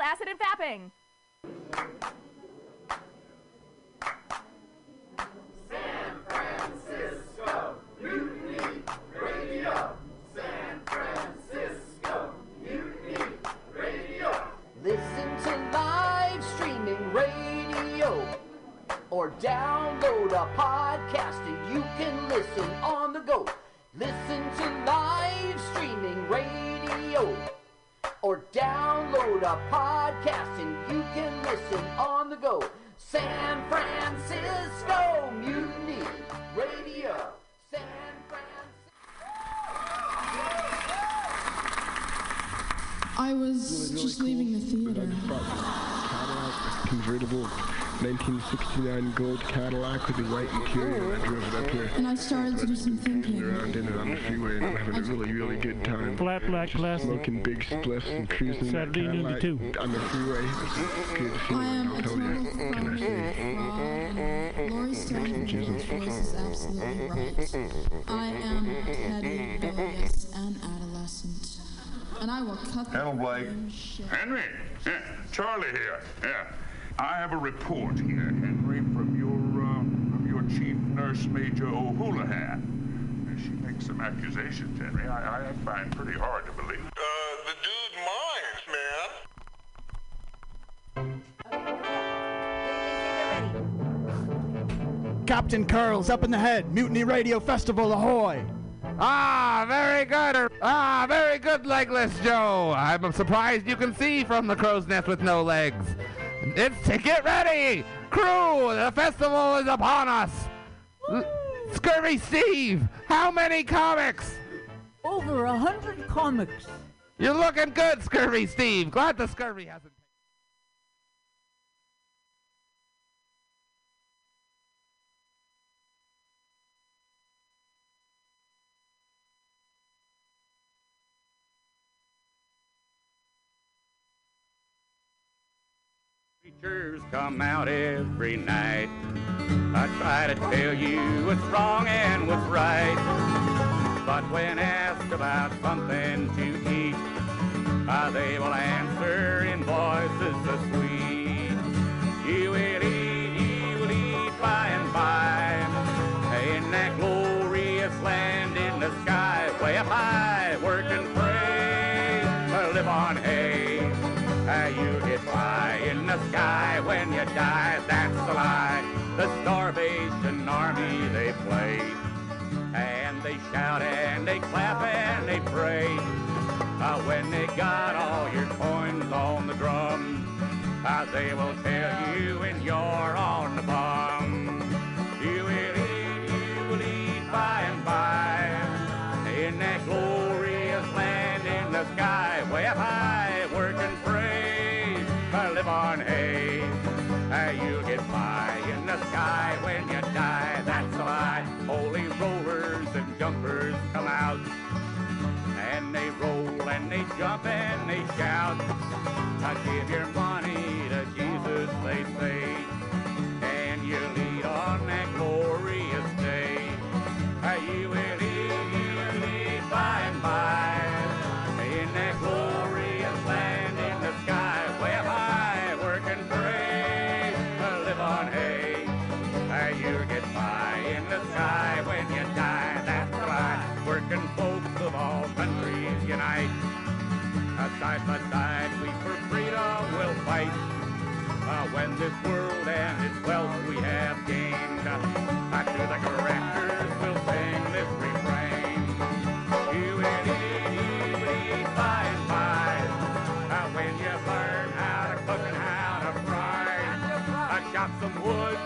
called acid and fapping. san francisco Listen to live streaming radio or download a podcast and you can listen on the go. Listen to live streaming radio or download a podcast and you can listen on the go. San Francisco Mutiny Radio. San Francisco. I was just leaving the theater. Convertible 1969 gold Cadillac with the white interior. and I drove it up here. And I started to do some Driving thinking. around in it on the freeway and I'm having a really, really good time. Flat black Just glass. Smoking big spliffs and cruising that Saturday noon to Cadillac two. on the freeway. It's good I feeling, am I'll a tell total you. Can I say? fraud. Laurie Stone's voice is absolutely right. I am Teddy Bilious and adolescent. And I will cut the Hello, Blake. Henry, yeah, Charlie here. Yeah, I have a report here, Henry, from your uh, from your chief nurse, Major O'Houlihan. Uh, She makes some accusations, Henry. I, I find pretty hard to believe. Uh, the dude minds, man. Captain Curls up in the head. Mutiny Radio Festival, ahoy! Ah, very good. Ah, very good, Legless Joe. I'm surprised you can see from the crow's nest with no legs. It's to get ready, crew. The festival is upon us. L- Scurvy Steve, how many comics? Over a hundred comics. You're looking good, Scurvy Steve. Glad the scurvy hasn't. Preachers come out every night. I try to tell you what's wrong and what's right. But when asked about something to eat, uh, they will answer in voices so sweet. You will eat, you will eat by and by. In that glorious land in the sky, way up high, work and pray, live on hay. You get by in the sky when you die, that's a lie. The starvation army they play. And they shout and they clap and they pray. Uh, when they got all your coins on the drum, uh, they will tell you when you're on the bum. You will eat, you will eat by and by. In that glorious land in the sky, way up high, on hay. Uh, you get by in the sky when you die, that's a lie. Holy rollers and jumpers come out, and they roll and they jump and they shout. Uh, give your money side by side, we for freedom will fight. Uh, when this world and its wealth we have gained, uh, to the correctors we'll sing this refrain. You will eat, you will and by. Uh, when you learn how to cook and how to fry, uh, chop some wood,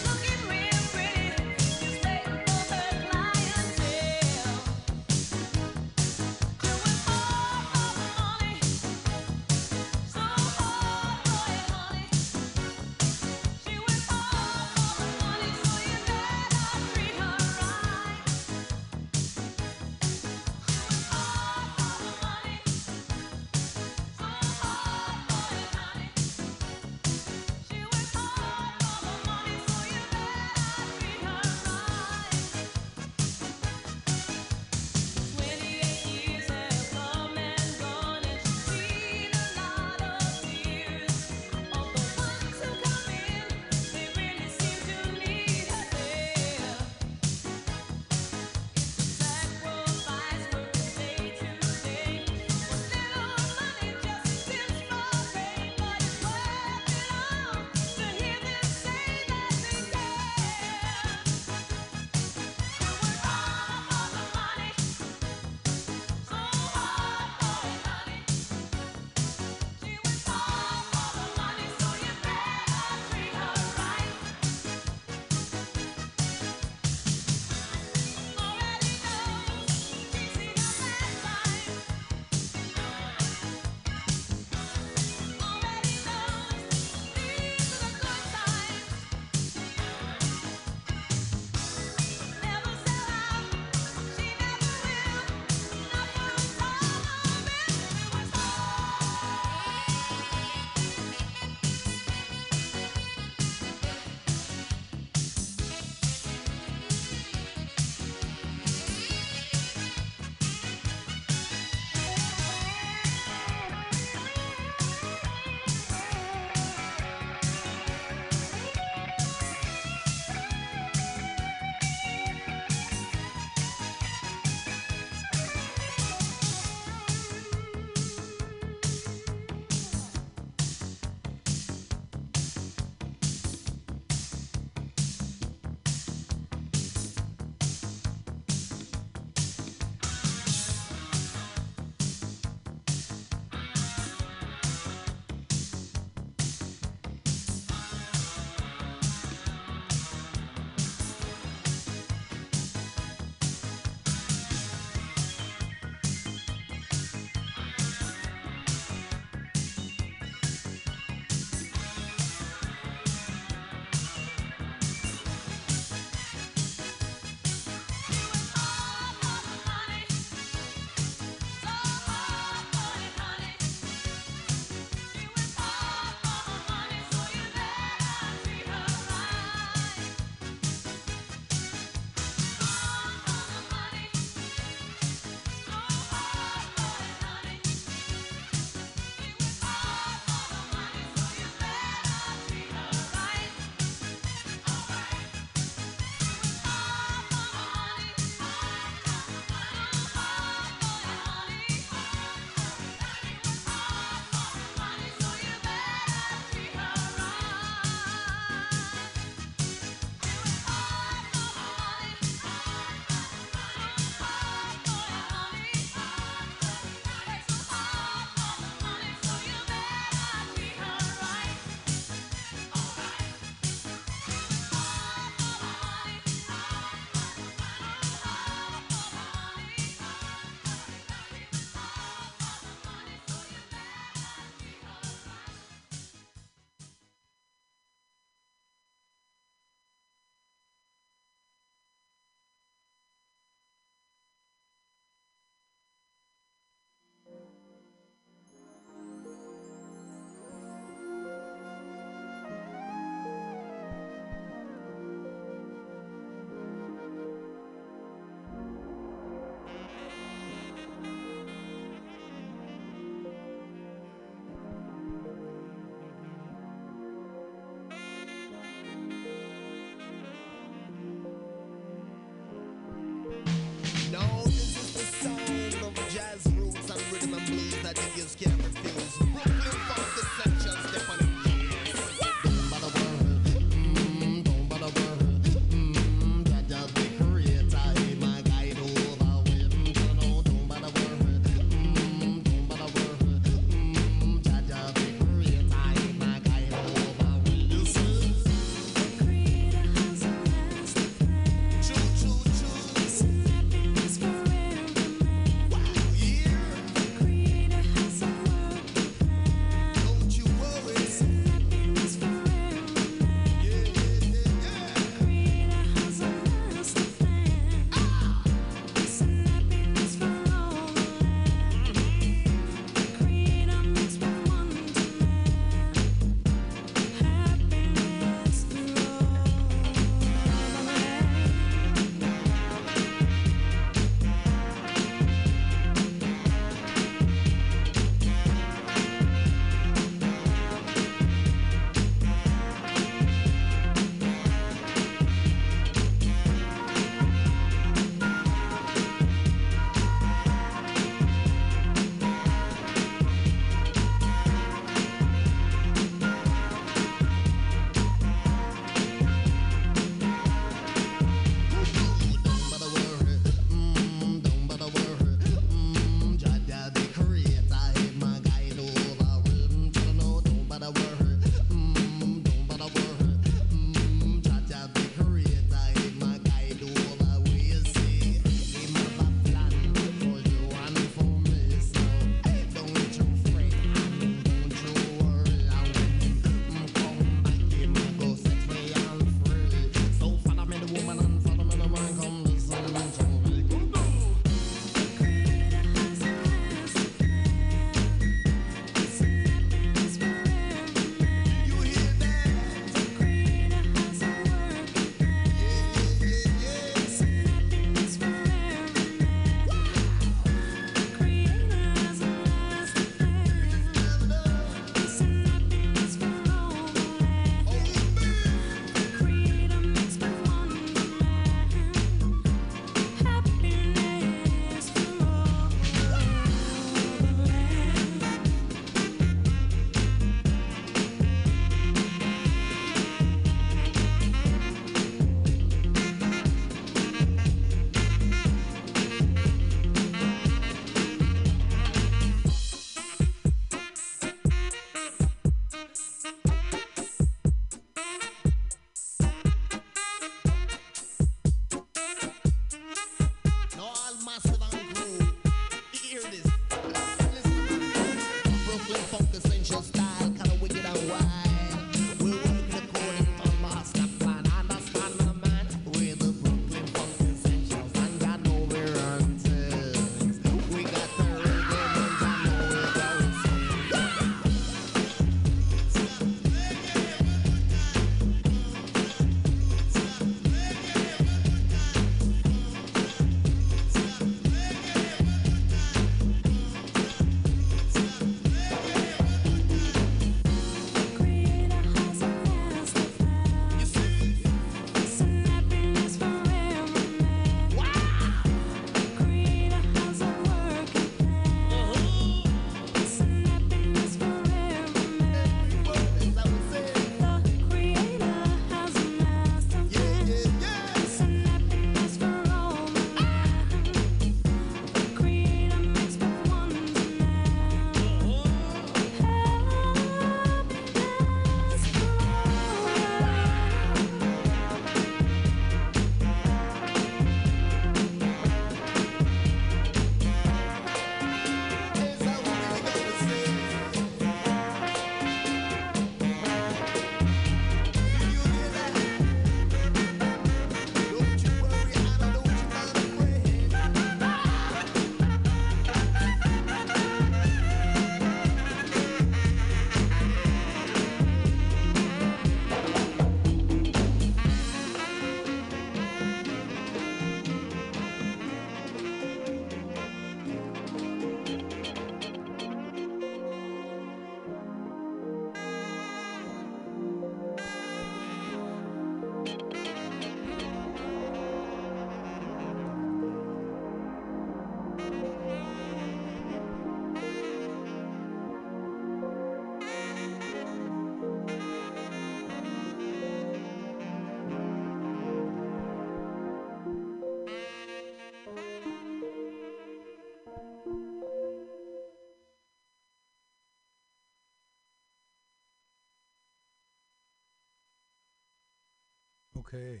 Okay.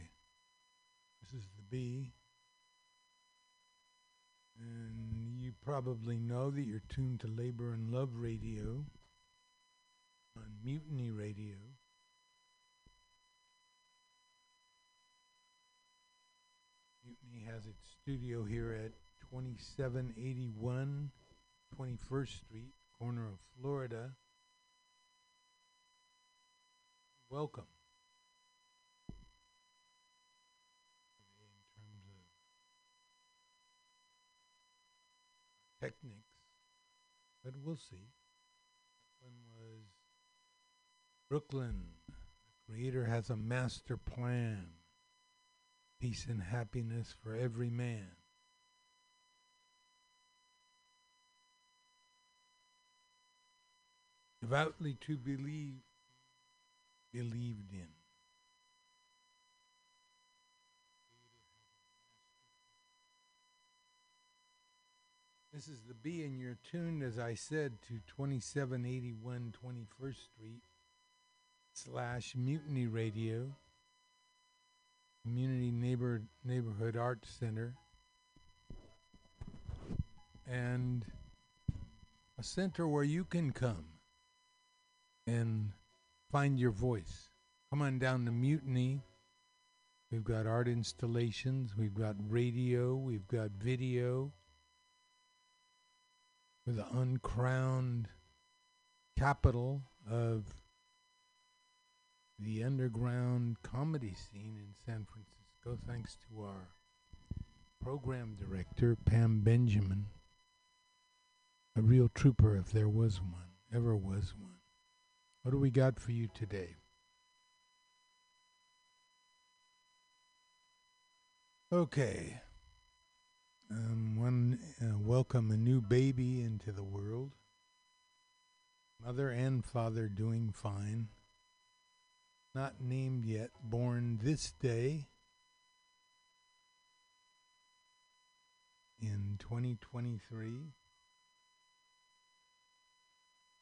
This is the B. And you probably know that you're tuned to Labor and Love Radio on Mutiny Radio. Mutiny has its studio here at 2781 21st Street, corner of Florida. Welcome. Techniques, but we'll see. One was Brooklyn. The Creator has a master plan. Peace and happiness for every man. Devoutly to believe, believed in. This is the B, and you're tuned, as I said, to 2781 21st Street slash Mutiny Radio, Community Neighbor Neighborhood Arts Center, and a center where you can come and find your voice. Come on down to Mutiny. We've got art installations, we've got radio, we've got video. We're the uncrowned capital of the underground comedy scene in San Francisco, thanks to our program director, Pam Benjamin. A real trooper, if there was one, ever was one. What do we got for you today? Okay. Um, one, uh, welcome a new baby into the world. Mother and father doing fine. Not named yet, born this day in 2023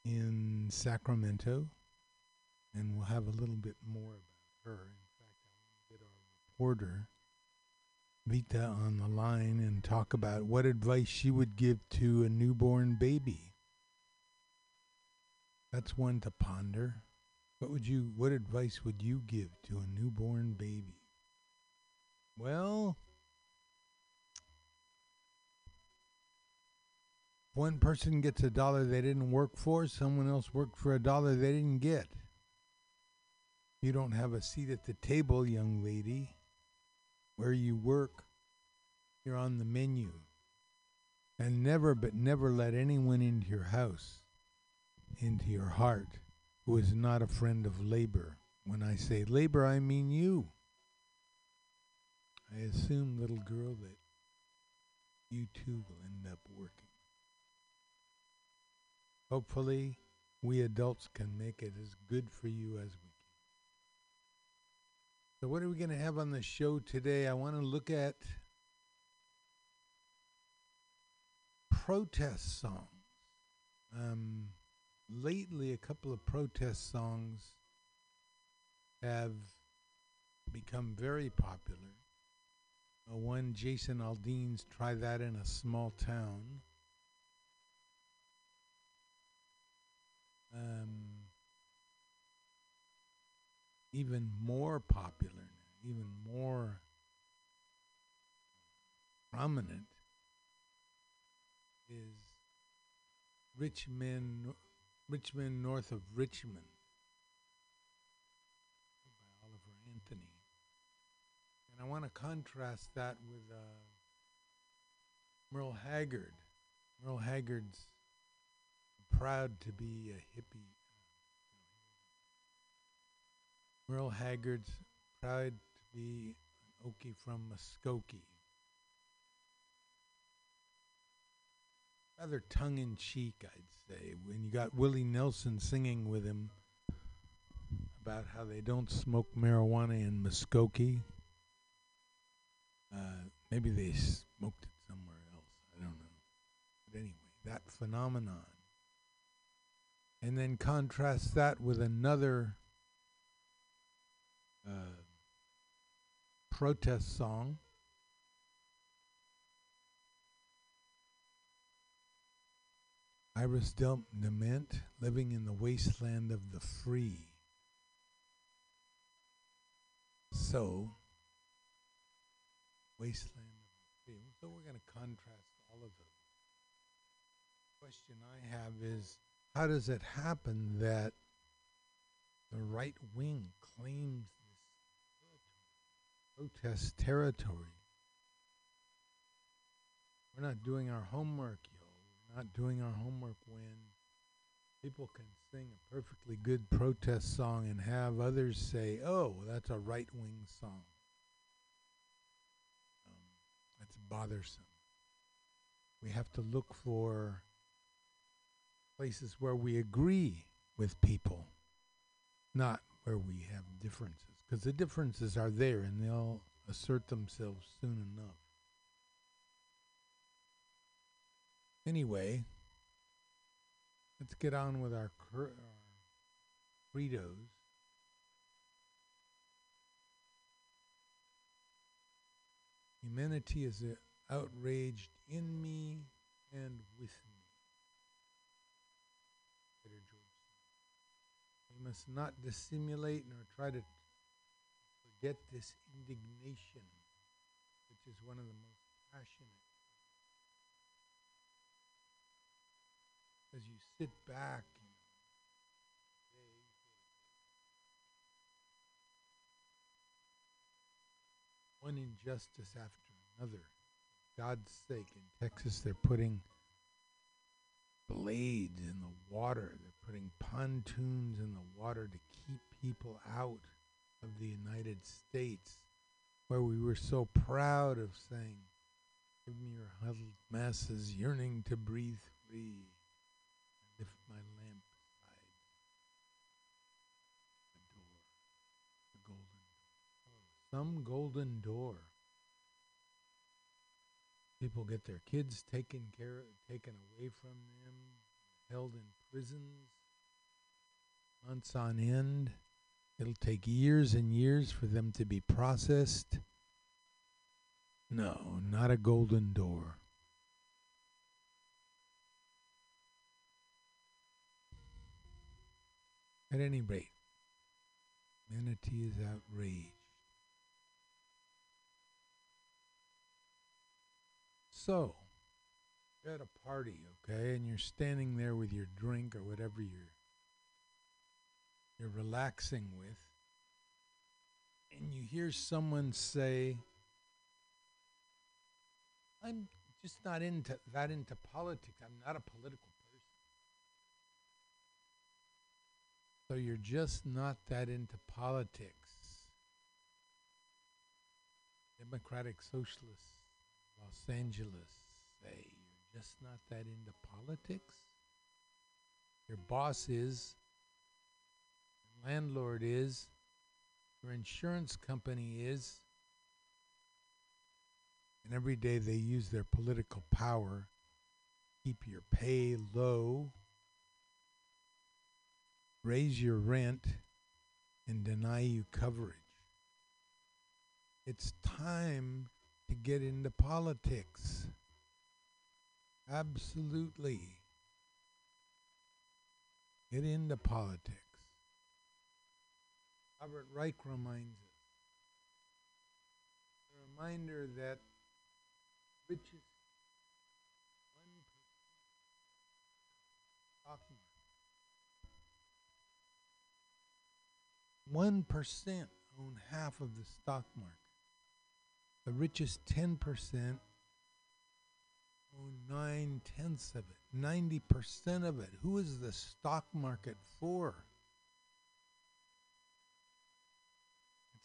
in Sacramento. And we'll have a little bit more about her. In fact, I want to get our reporter. Vita on the line and talk about what advice she would give to a newborn baby. That's one to ponder. What would you what advice would you give to a newborn baby? Well, one person gets a dollar they didn't work for, someone else worked for a dollar they didn't get. You don't have a seat at the table, young lady where you work, you're on the menu. And never, but never let anyone into your house, into your heart, who is not a friend of labor. When I say labor, I mean you. I assume, little girl, that you too will end up working. Hopefully, we adults can make it as good for you as we so, what are we going to have on the show today? I want to look at protest songs. Um, lately, a couple of protest songs have become very popular. Uh, one, Jason Aldean's Try That in a Small Town. Um, even more popular, even more prominent is rich men, rich men north of Richmond by Oliver Anthony. And I want to contrast that with uh, Merle Haggard. Merle Haggard's proud to be a hippie Merle Haggard's proud to be an Okie from Muskogee. Rather tongue in cheek, I'd say, when you got Willie Nelson singing with him about how they don't smoke marijuana in Muskogee. Uh, maybe they smoked it somewhere else. I don't know. But anyway, that phenomenon. And then contrast that with another uh, protest song. Iris Del- DeMent, living in the wasteland of the free. So, wasteland of the free. So we're going to contrast all of those. Question I have is, how does it happen that the right wing claims protest territory? We're not doing our homework, yo. We're not doing our homework when people can sing a perfectly good protest song and have others say, oh, that's a right wing song. Um, that's bothersome. We have to look for places where we agree with people, not where we have differences. Because the differences are there and they'll assert themselves soon enough. Anyway, let's get on with our, cr- our credos. Humanity is uh, outraged in me and with me. We must not dissimulate nor try to forget this indignation, which is one of the most passionate. As you sit back, you know, day, one injustice after another. God's sake, in Texas, they're putting blades in the water. They're putting pontoons in the water to keep people out of the United States, where we were so proud of saying, Give me your huddled masses yearning to breathe free. And lift my lamp the door, the golden door. Some golden door. People get their kids taken care taken away from them, held in prisons months on end. It'll take years and years for them to be processed. No, not a golden door. At any rate, humanity is outraged. So, you're at a party, okay, and you're standing there with your drink or whatever you're you're relaxing with, and you hear someone say, "I'm just not into that into politics. I'm not a political person." So you're just not that into politics. Democratic Socialists, Los Angeles say you're just not that into politics. Your boss is, landlord is, your insurance company is, and every day they use their political power keep your pay low, raise your rent, and deny you coverage. It's time to get into politics. Absolutely. Get into politics. Robert Reich reminds us. A reminder that richest one. One percent own half of the stock market. The richest ten percent own nine tenths of it. Ninety percent of it. Who is the stock market for?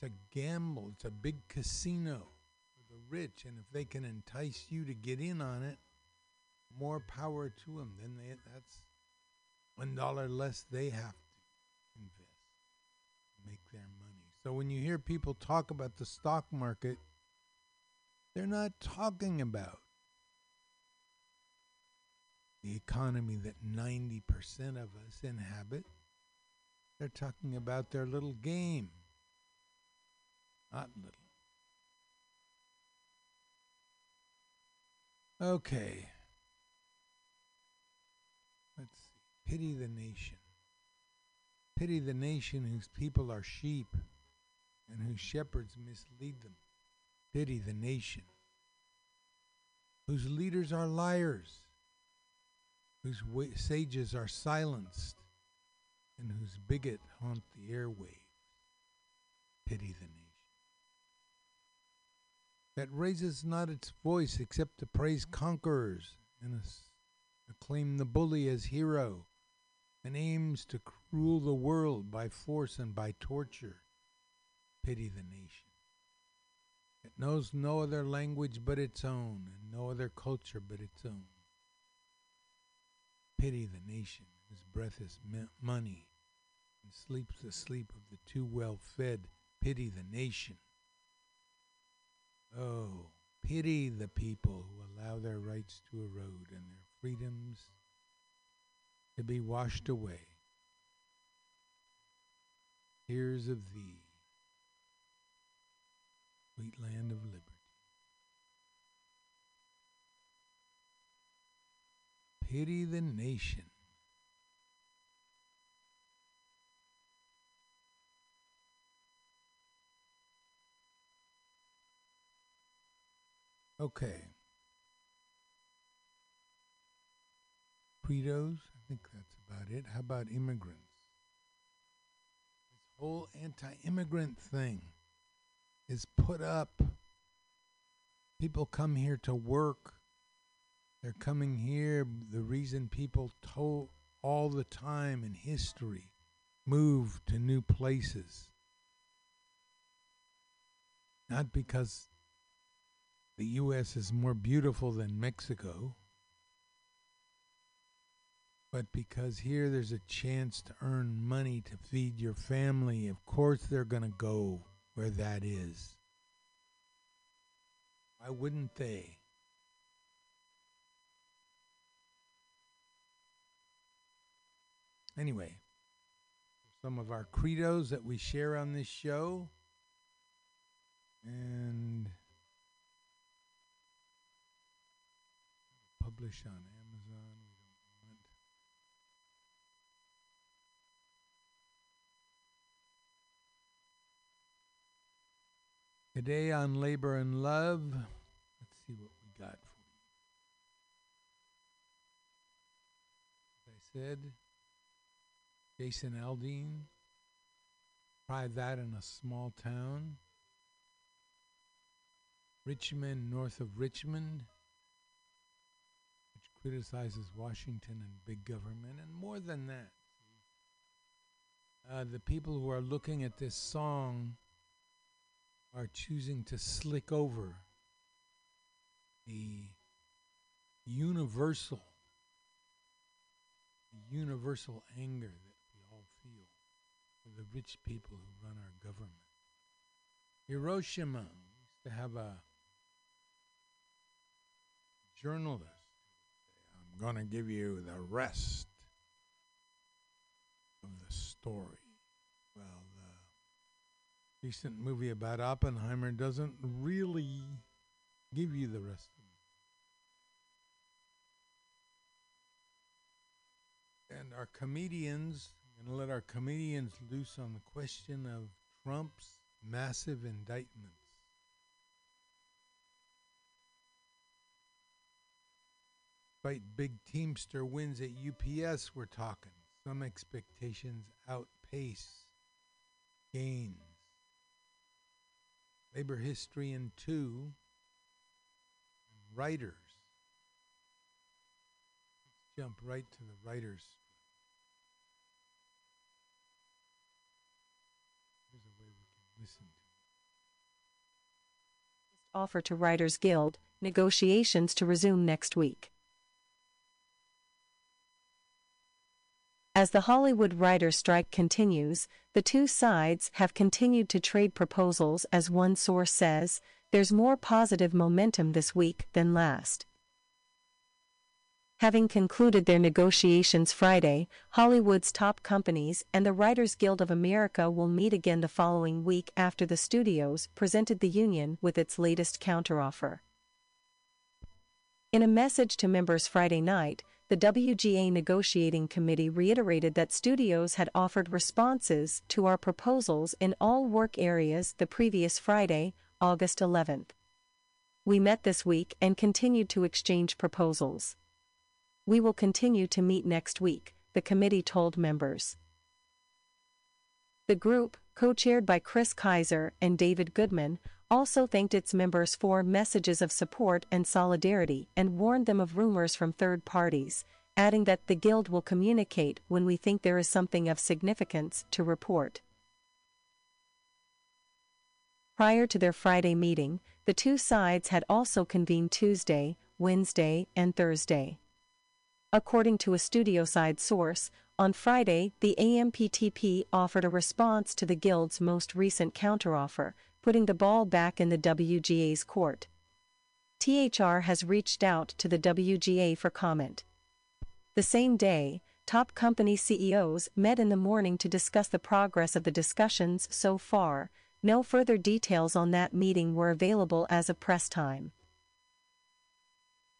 It's a gamble. It's a big casino for the rich, and if they can entice you to get in on it, more power to them. Then they that's one dollar less they have to invest to make their money. So when you hear people talk about the stock market, they're not talking about the economy that 90% of us inhabit. They're talking about their little game not little. Okay. Let's see. Pity the nation. Pity the nation whose people are sheep and whose shepherds mislead them. Pity the nation whose leaders are liars, whose wa- sages are silenced, and whose bigot haunt the airwaves. Pity the nation that raises not its voice except to praise conquerors and acclaim the bully as hero, and aims to rule the world by force and by torture. Pity the nation. It knows no other language but its own, and no other culture but its own. Pity the nation whose breath is money and sleeps the sleep of the too well fed. Pity the nation. Oh, pity the people who allow their rights to erode and their freedoms to be washed away. Tears of thee, sweet land of liberty. Pity the nation. Okay. Credos, I think that's about it. How about immigrants? This whole anti immigrant thing is put up. People come here to work. They're coming here. The reason people told all the time in history move to new places. Not because the U.S. is more beautiful than Mexico, but because here there's a chance to earn money to feed your family, of course they're going to go where that is. Why wouldn't they? Anyway, some of our credos that we share on this show. And publish on Amazon. We don't want. Today on Labor and Love, let's see what we got for you. As I said, Jason Aldean. Try that in a small town. Richmond, north of Richmond, criticizes Washington and big government, and more than that. Uh, the people who are looking at this song are choosing to slick over the universal, the universal anger that we all feel for the rich people who run our government. Hiroshima used to have a journalist. I'm going to give you the rest of the story. Well, the recent movie about Oppenheimer doesn't really give you the rest of it. And our comedians, I'm going to let our comedians loose on the question of Trump's massive indictments. Despite big Teamster wins at UPS, we're talking. Some expectations outpace gains. Labor history in two. Writers. Let's jump right to the writers. Here's a way we can listen to offer to Writers Guild, negotiations to resume next week. As the Hollywood writers' strike continues, the two sides have continued to trade proposals as one source says, there's more positive momentum this week than last. Having concluded their negotiations Friday, Hollywood's top companies and the Writers Guild of America will meet again the following week after the studios presented the union with its latest counteroffer. In a message to members Friday night, the WGA negotiating committee reiterated that studios had offered responses to our proposals in all work areas the previous Friday, August 11th. We met this week and continued to exchange proposals. We will continue to meet next week, the committee told members. The group, co chaired by Chris Keyser and David Goodman, also thanked its members for messages of support and solidarity and warned them of rumors from third parties, adding that the Guild will communicate when we think there is something of significance to report. Prior to their Friday meeting, the two sides had also convened Tuesday, Wednesday, and Thursday. According to a studio side source, on Friday, the AMPTP offered a response to the Guild's most recent counteroffer, putting the ball back in the WGA's court. THR has reached out to the WGA for comment. The same day, top company CEOs met in the morning to discuss the progress of the discussions so far. No further details on that meeting were available as of press time.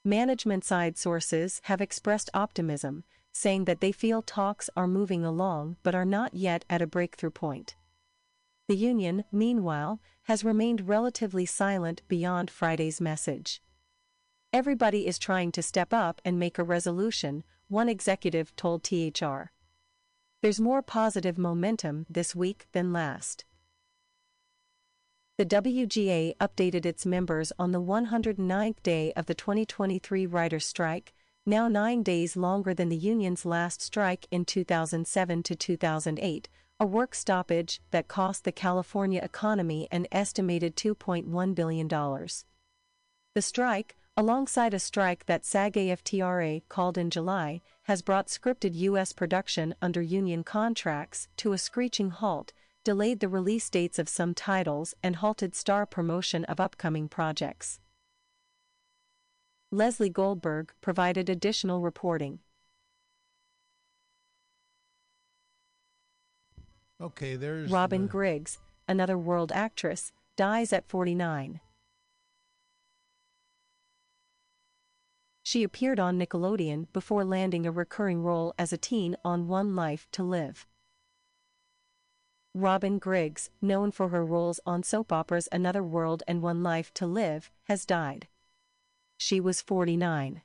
Management side sources have expressed optimism, saying that they feel talks are moving along but are not yet at a breakthrough point. The union, meanwhile, has remained relatively silent beyond Friday's message. Everybody is trying to step up and make a resolution, one executive told THR. There's more positive momentum this week than last. The WGA updated its members on the 109th day of the 2023 writer's strike, now nine days longer than the union's last strike in 2007 to 2008, a work stoppage that cost the California economy an estimated $2.1 billion. The strike, alongside a strike that SAG-AFTRA called in July, has brought scripted U.S. production under union contracts to a screeching halt, delayed the release dates of some titles and halted star promotion of upcoming projects. Lesley Goldberg provided additional reporting. Okay, there's Robyn the- Griggs, another world actress, dies at 49. She appeared on Nickelodeon before landing a recurring role as a teen on One Life to Live. Robyn Griggs, known for her roles on soap operas Another World and One Life to Live, has died. She was 49.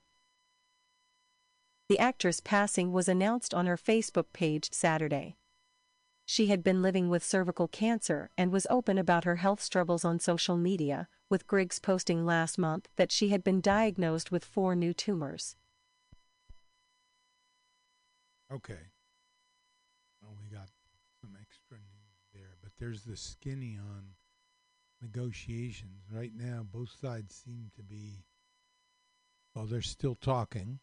The actress' passing was announced on her Facebook page Saturday. She had been living with cervical cancer and was open about her health struggles on social media, with Griggs posting last month that she had been diagnosed with four new tumors. Okay. Well, we got some extra news there, but there's the skinny on negotiations. Right now, both sides seem to be, well, they're still talking,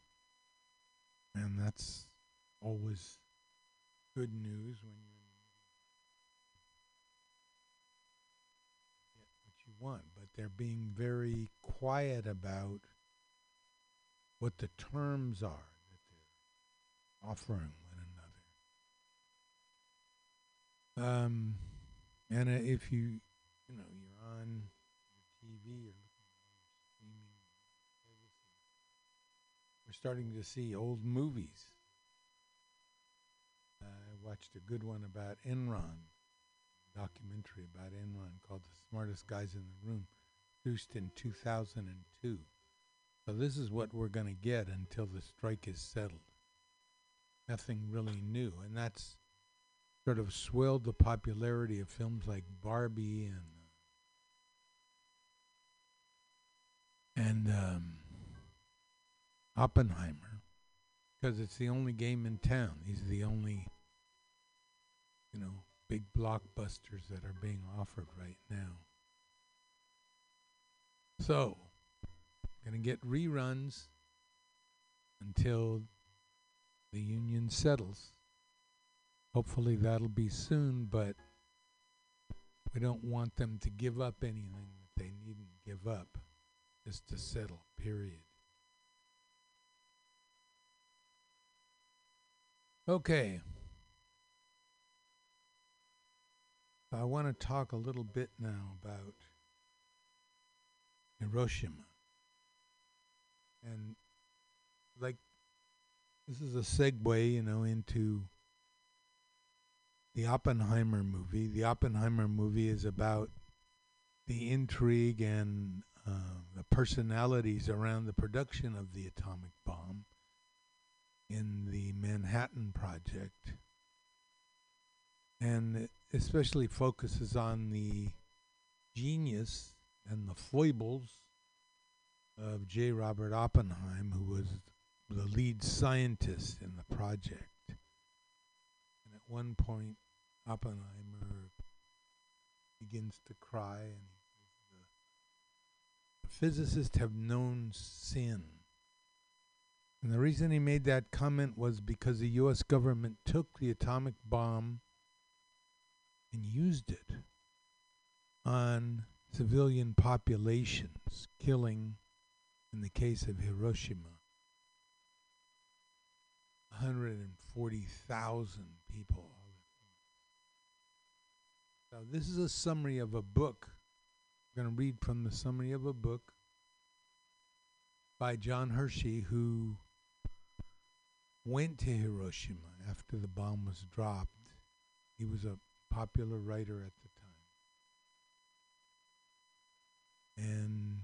and that's always good news when you get what you want. But they're being very quiet about what the terms are that they're offering one another. Um, and uh, if you, you know, you're on your TV or we're starting to see old movies. Uh, I watched a good one about Enron, documentary about Enron called "The Smartest Guys in the Room," produced in 2002. So this is what we're going to get until the strike is settled. Nothing really new, and that's sort of swelled the popularity of films like Barbie and and um, Oppenheimer, because it's the only game in town. He's the only, you know, big blockbusters that are being offered right now. So, gonna get reruns until the union settles. Hopefully that'll be soon, but we don't want them to give up anything that they needn't give up just to settle, period. Okay. I want to talk a little bit now about Hiroshima. And like, this is a segue, you know, into the Oppenheimer movie. The Oppenheimer movie is about the intrigue and uh, the personalities around the production of the atomic bomb in the Manhattan Project. And especially focuses on the genius and the foibles of J. Robert Oppenheim, who was the lead scientist in the project. And at one point, Oppenheimer begins to cry, and says, the physicists have known sin. And the reason he made that comment was because the U.S. government took the atomic bomb and used it on civilian populations, killing, in the case of Hiroshima, 140,000 people. So, this is a summary of a book. I'm going to read from the summary of a book by John Hersey, who went to Hiroshima after the bomb was dropped. He was a popular writer at the time. And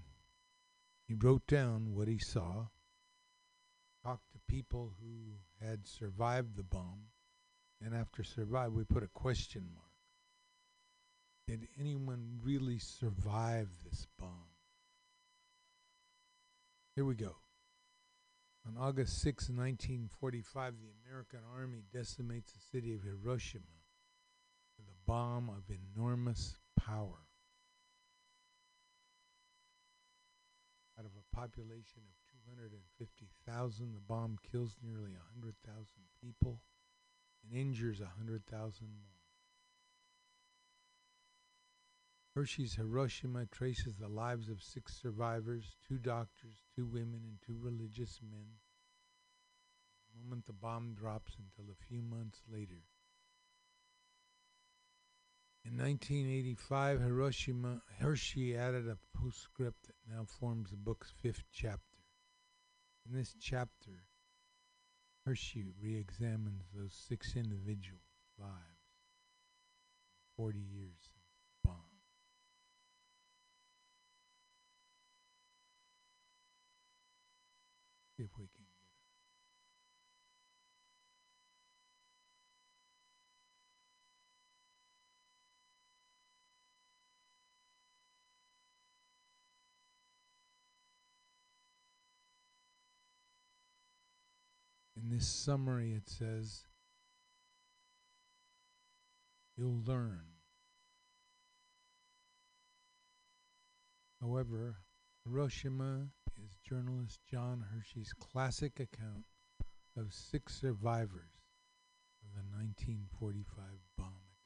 he wrote down what he saw, talked to people who had survived the bomb, and after survive, we put a question mark. Did anyone really survive this bomb? Here we go. On August 6, 1945, the American Army decimates the city of Hiroshima bomb of enormous power. Out of a population of 250,000, the bomb kills nearly 100,000 people and injures 100,000 more. Hersey's Hiroshima traces the lives of six survivors two doctors, two women, and two religious men. The moment the bomb drops until a few months later. In 1985, Hiroshima, Hersey added a postscript that now forms the book's fifth chapter. In this chapter, Hersey re examines those six individuals' lives 40 years since the bomb. If we summary, it says, You'll learn. However, Hiroshima is journalist John Hersey's classic account of six survivors of the 1945 bomb attack.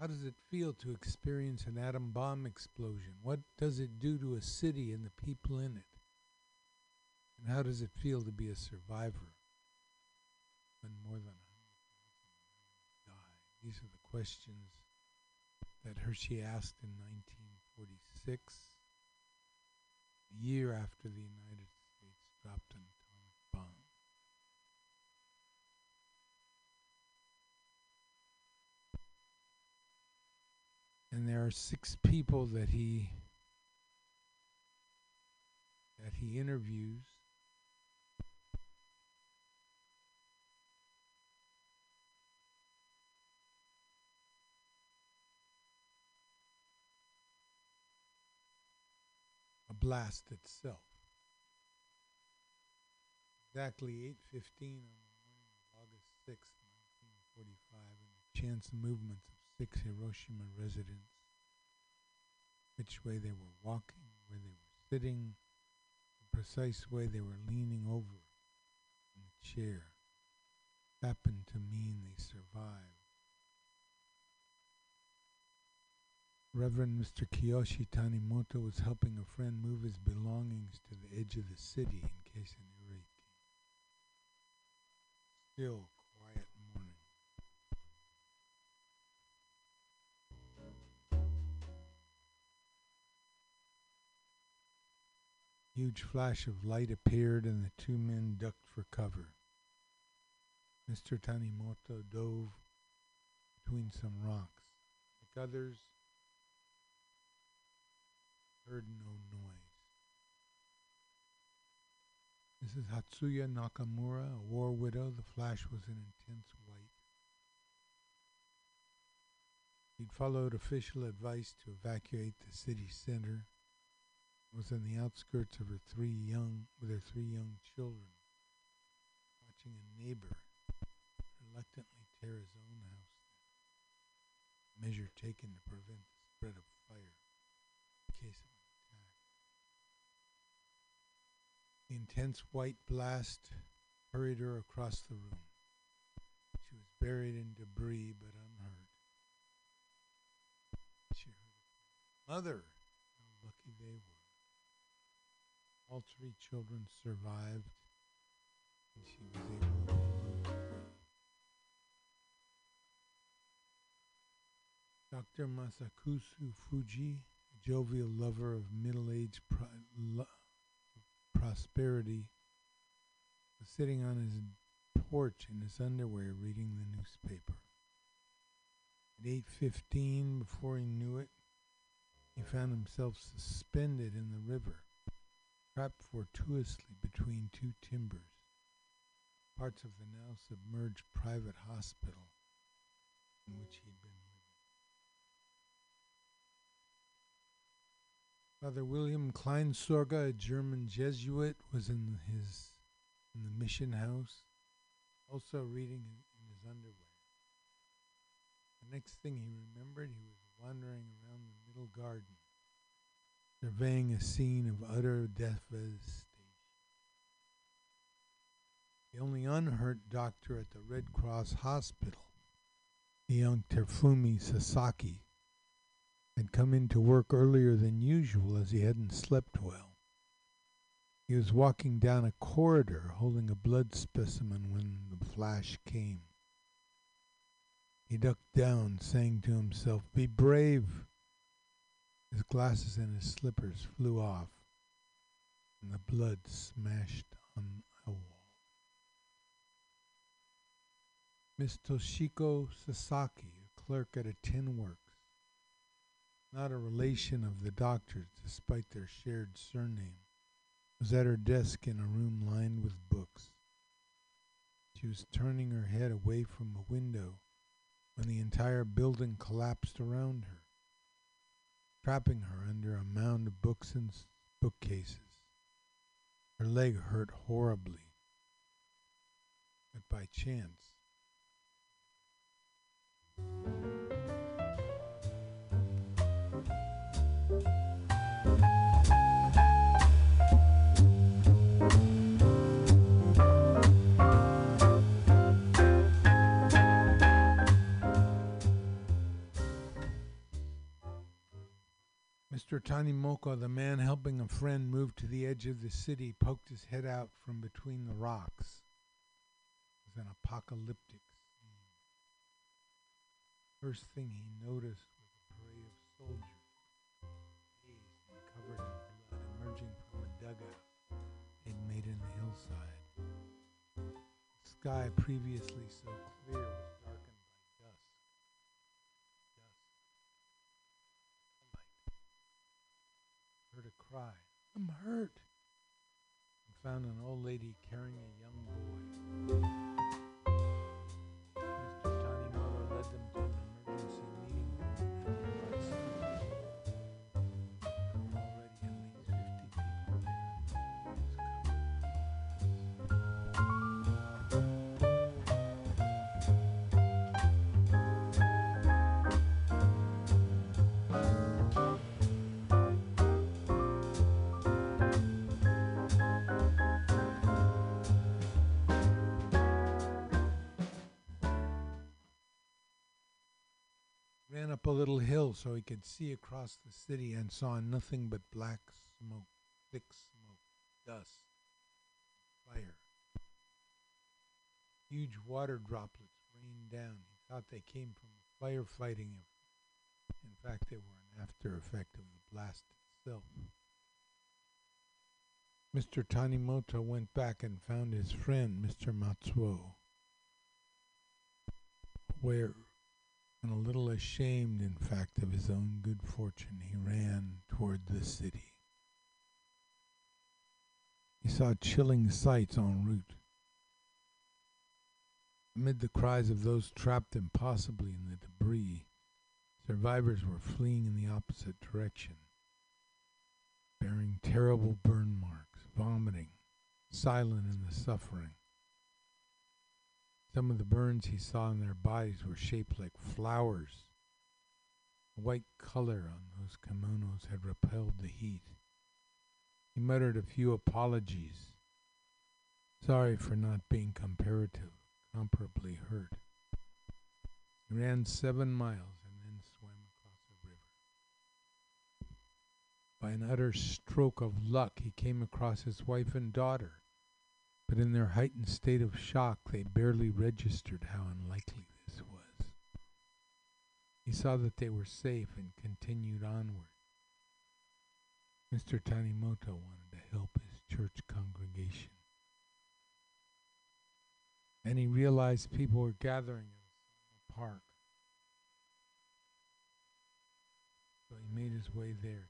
How does it feel to experience an atom bomb explosion? What does it do to a city and the people in it? And how does it feel to be a survivor when more than 100,000 die? These are the questions that Hersey asked in 1946, a year after the United States dropped an atomic bomb. And there are six people that he that he interviews blast itself. Exactly 8:15 on the morning of August 6, 1945, in the chance movements of six Hiroshima residents, which way they were walking, where they were sitting, the precise way they were leaning over in the chair, happened to mean they survived. Reverend Mr. Kiyoshi Tanimoto was helping a friend move his belongings to the edge of the city in case an earache came. Still quiet morning. Huge flash of light appeared, and the two men ducked for cover. Mr. Tanimoto dove between some rocks. Like others, heard no noise. Mrs. Hatsuyo Nakamura, a war widow, the flash was an intense white. He'd followed official advice to evacuate the city center. Was on the outskirts of her three young with her three young children, watching a neighbor reluctantly tear his own house down. Measure taken to prevent the spread of fire in case of an attack. The intense white blast hurried her across the room. She was buried in debris but unhurt. She heard Mother! How lucky they were. All three children survived, and she was able to. Dr. Masakazu Fujii, a jovial lover of middle-aged pro- lo- prosperity, was sitting on his porch in his underwear reading the newspaper. At 8:15, before he knew it, he found himself suspended in the river, trapped fortuitously between two timbers, parts of the now submerged private hospital in which he'd been Father William Kleinsorge, a German Jesuit, was in his in the mission house, also reading in, in his underwear. The next thing he remembered, he was wandering around the middle garden, surveying a scene of utter devastation. The only unhurt doctor at the Red Cross hospital, the young Terufumi Sasaki, had come into work earlier than usual as he hadn't slept well. He was walking down a corridor holding a blood specimen when the flash came. He ducked down, saying to himself, Be brave. His glasses and his slippers flew off, and the blood smashed on a wall. Miss Toshiko Sasaki, a clerk at a tin works, not a relation of the doctor's despite their shared surname, was at her desk in a room lined with books. She was turning her head away from a window when the entire building collapsed around her, trapping her under a mound of books and bookcases. Her leg hurt horribly, but by chance. Mr. Tanimoka, the man helping a friend move to the edge of the city, poked his head out from between the rocks. It was an apocalyptic scene. First thing he noticed was a parade of soldiers, dazed and covered in blood, emerging from a dugout they'd made in the hillside. The sky, previously so clear, was darkened by dusk. Dusk. heard a cry, I'm hurt, and found an old lady carrying a young boy. Up a little hill so he could see across the city and saw nothing but black smoke, thick smoke, dust, fire. Huge water droplets rained down. He thought they came from the firefighting. In fact, they were an after effect of the blast itself. Mr. Tanimoto went back and found his friend, Mr. Matsuo, where, and a little ashamed, in fact, of his own good fortune, he ran toward the city. He saw chilling sights en route. Amid the cries of those trapped impossibly in the debris, survivors were fleeing in the opposite direction, bearing terrible burn marks, vomiting, silent in the suffering. Some of the burns he saw in their bodies were shaped like flowers. The white color on those kimonos had repelled the heat. He muttered a few apologies. Sorry for not being comparative, comparably hurt. He ran seven miles and then swam across a river. By an utter stroke of luck, he came across his wife and daughter, but in their heightened state of shock, they barely registered how unlikely this was. He saw that they were safe and continued onward. Mr. Tanimoto wanted to help his church congregation. And he realized people were gathering in the park. So he made his way there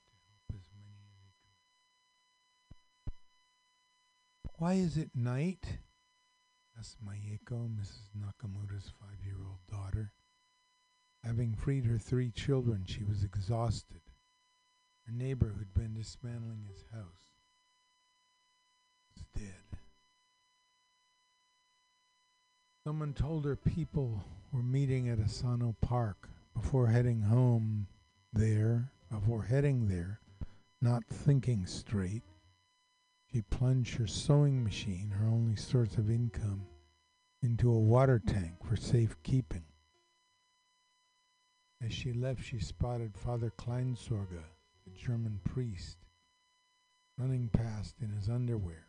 Why is it night? asked Myeko, Mrs. Nakamura's five year old daughter. Having freed her three children, she was exhausted. Her neighbor who'd been dismantling his house was dead. Someone told her people were meeting at Asano Park before heading home there, before heading there, not thinking straight. She plunged her sewing machine, her only source of income, into a water tank for safekeeping. As she left, she spotted Father Kleinsorge, the German priest, running past in his underwear.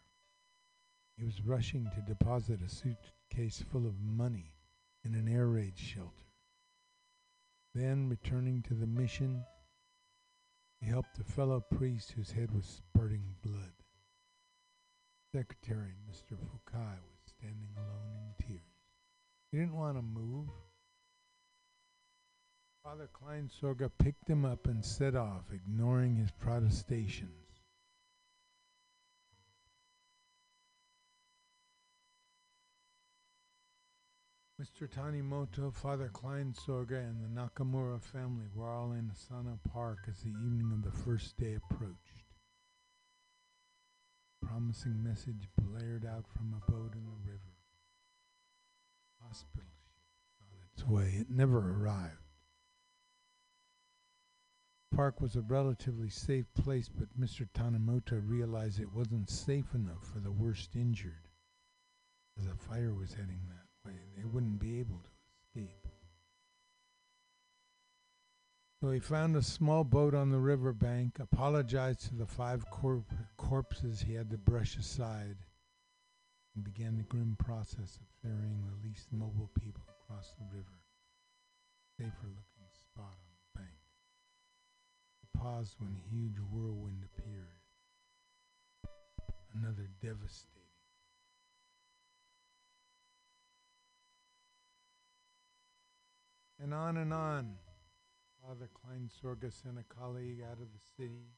He was rushing to deposit a suitcase full of money in an air raid shelter. Then, returning to the mission, he helped a fellow priest whose head was spurting blood. Secretary, Mr. Fukai, was standing alone in tears. He didn't want to move. Father Kleinsorge picked him up and set off, ignoring his protestations. Mr. Tanimoto, Father Kleinsorge, and the Nakamura family were all in Asano Park as the evening of the first day approached. Promising message blared out from a boat in the river. Hospital ship on its way. It never arrived. Park was a relatively safe place, but Mr. Tanimoto realized it wasn't safe enough for the worst injured. As a fire was heading that way, they wouldn't be able to escape. So he found a small boat on the river bank, apologized to the five corp- corpses he had to brush aside, and began the grim process of ferrying the least mobile people across the river. Safer looking spot on the bank. He paused when a huge whirlwind appeared. Another devastating. And on and on. Father Kleinsorge sent a colleague out of the city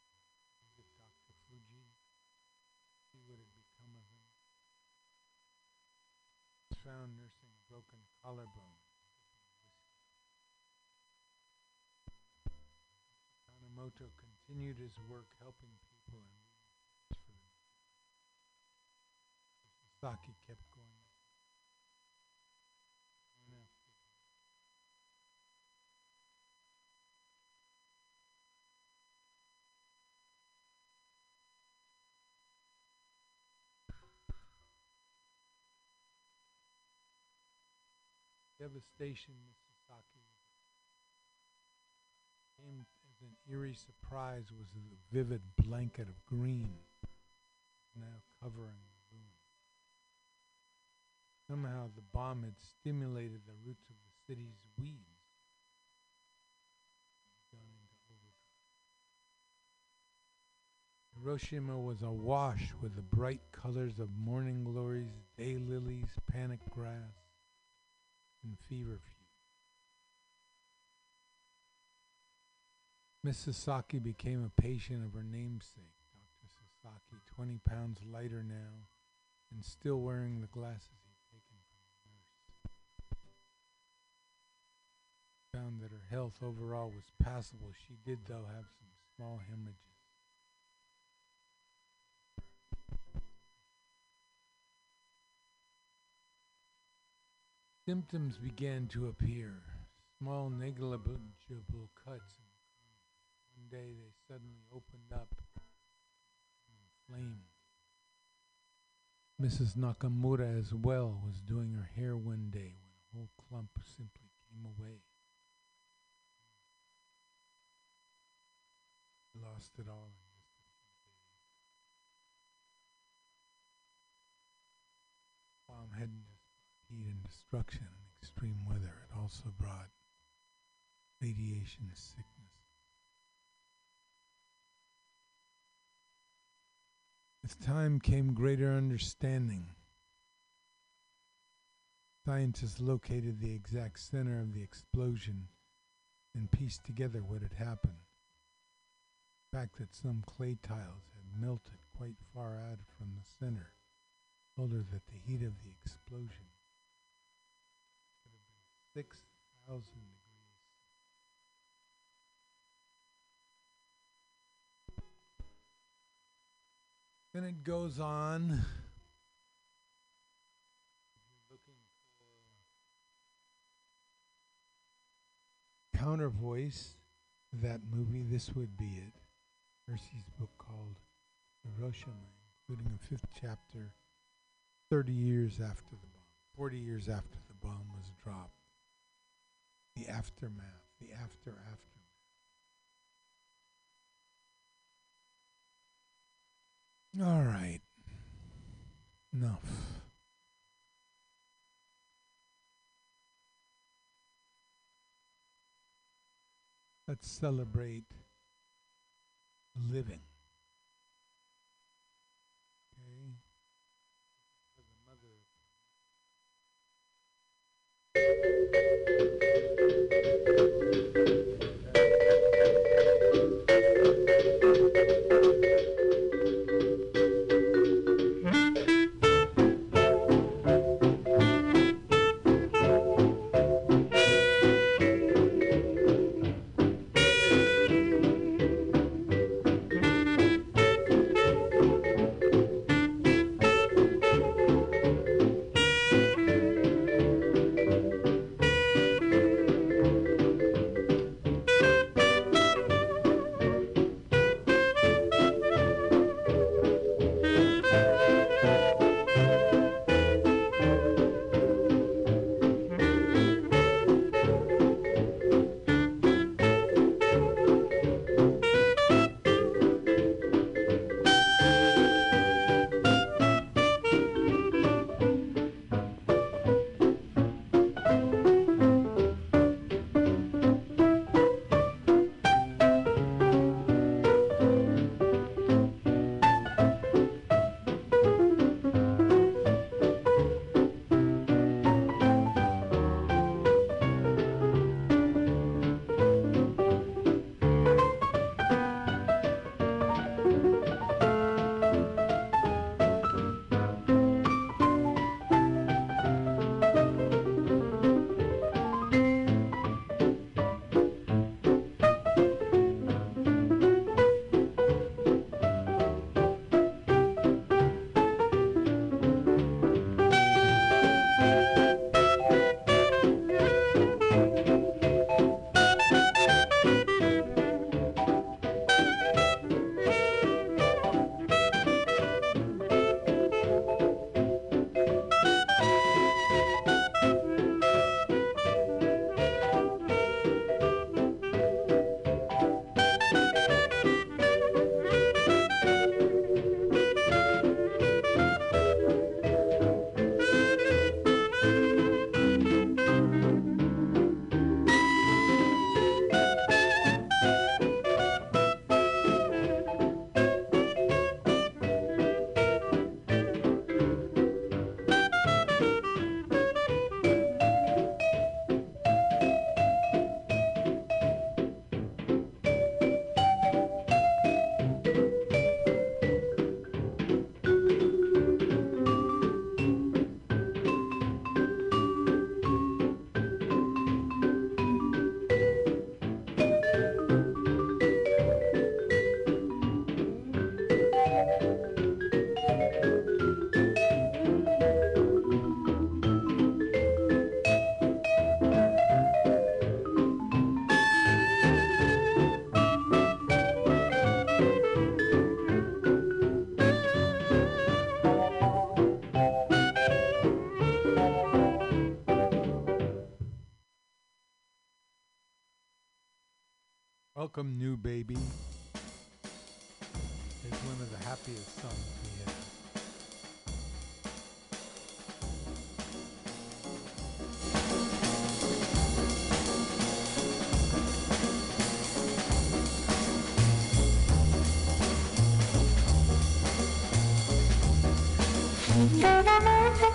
visit Dr. Fujii, what had become of him. He was found nursing a broken collarbone. Tanimoto continued his work helping people and. Sasaki kept going. One after devastation Miss Sasaki came as an eerie surprise was the vivid blanket of green now covering the room. Somehow the bomb had stimulated the roots of the city's weeds. Hiroshima was awash with the bright colors of morning glories, daylilies, panic grass, and feverfew. Miss Sasaki became a patient of her namesake, Dr. Sasaki, 20 pounds lighter now, and still wearing the glasses he'd taken from the nurse. Found that her health overall was passable. She did, though, have some small hemorrhages. Symptoms began to appear, small negligible cuts. One day they suddenly opened up and inflamed. Mrs. Nakamura as well was doing her hair one day when a whole clump simply came away. Lost it all in just heat and destruction and extreme weather, it also brought radiation sickness. With time came greater understanding. Scientists located the exact center of the explosion and pieced together what had happened. The fact that some clay tiles had melted quite far out from the center told her that the heat of the explosion 6,000 degrees. Then it goes on. Counter voice that movie, this would be it. Percy's book called Hiroshima, including a fifth chapter 30 years after the bomb, 40 years after the bomb was dropped. The aftermath, the after aftermath. All right. Enough. Let's celebrate living. Okay? For the mother.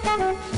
Thank you.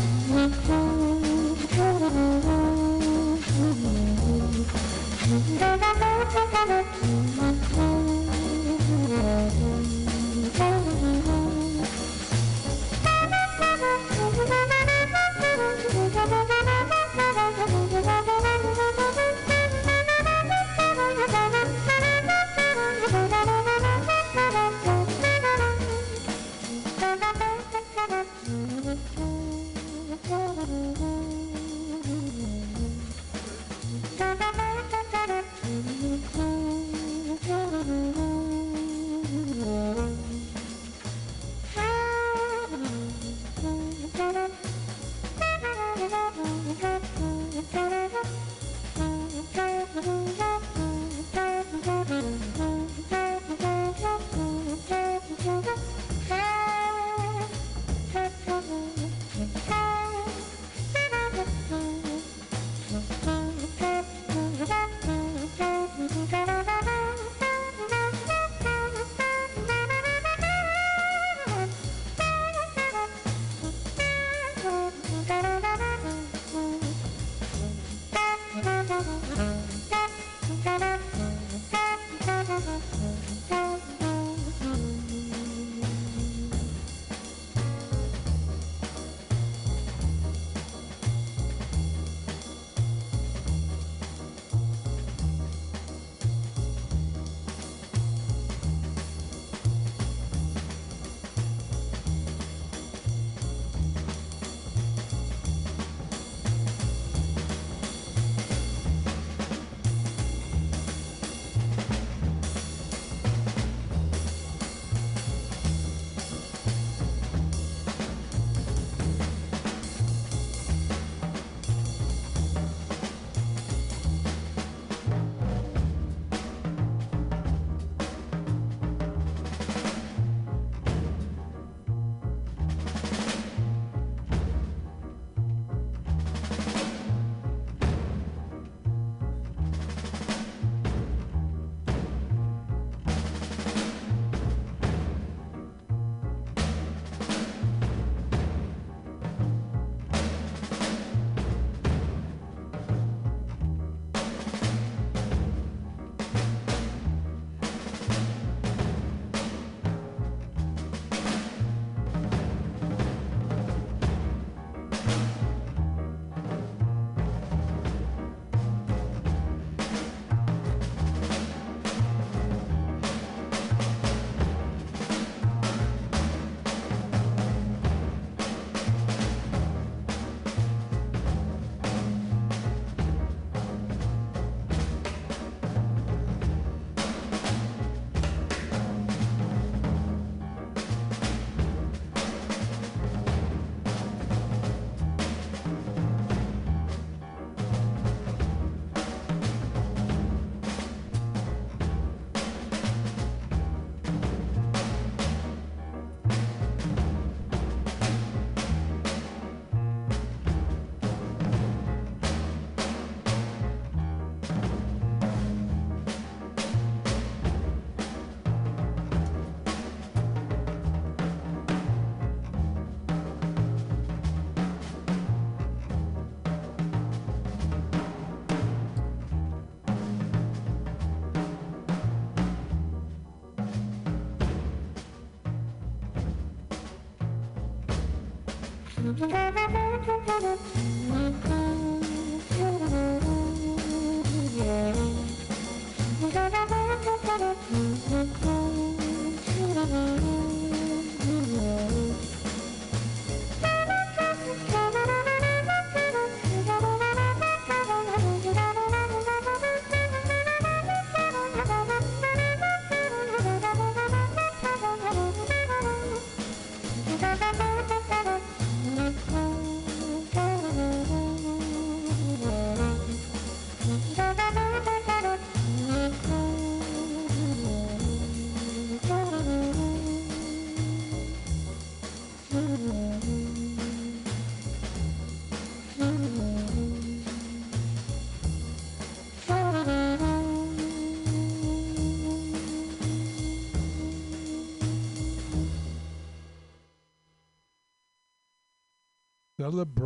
Thank you.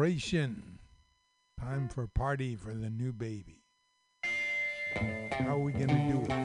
celebration. Time for party for the new baby. How are we going to do it?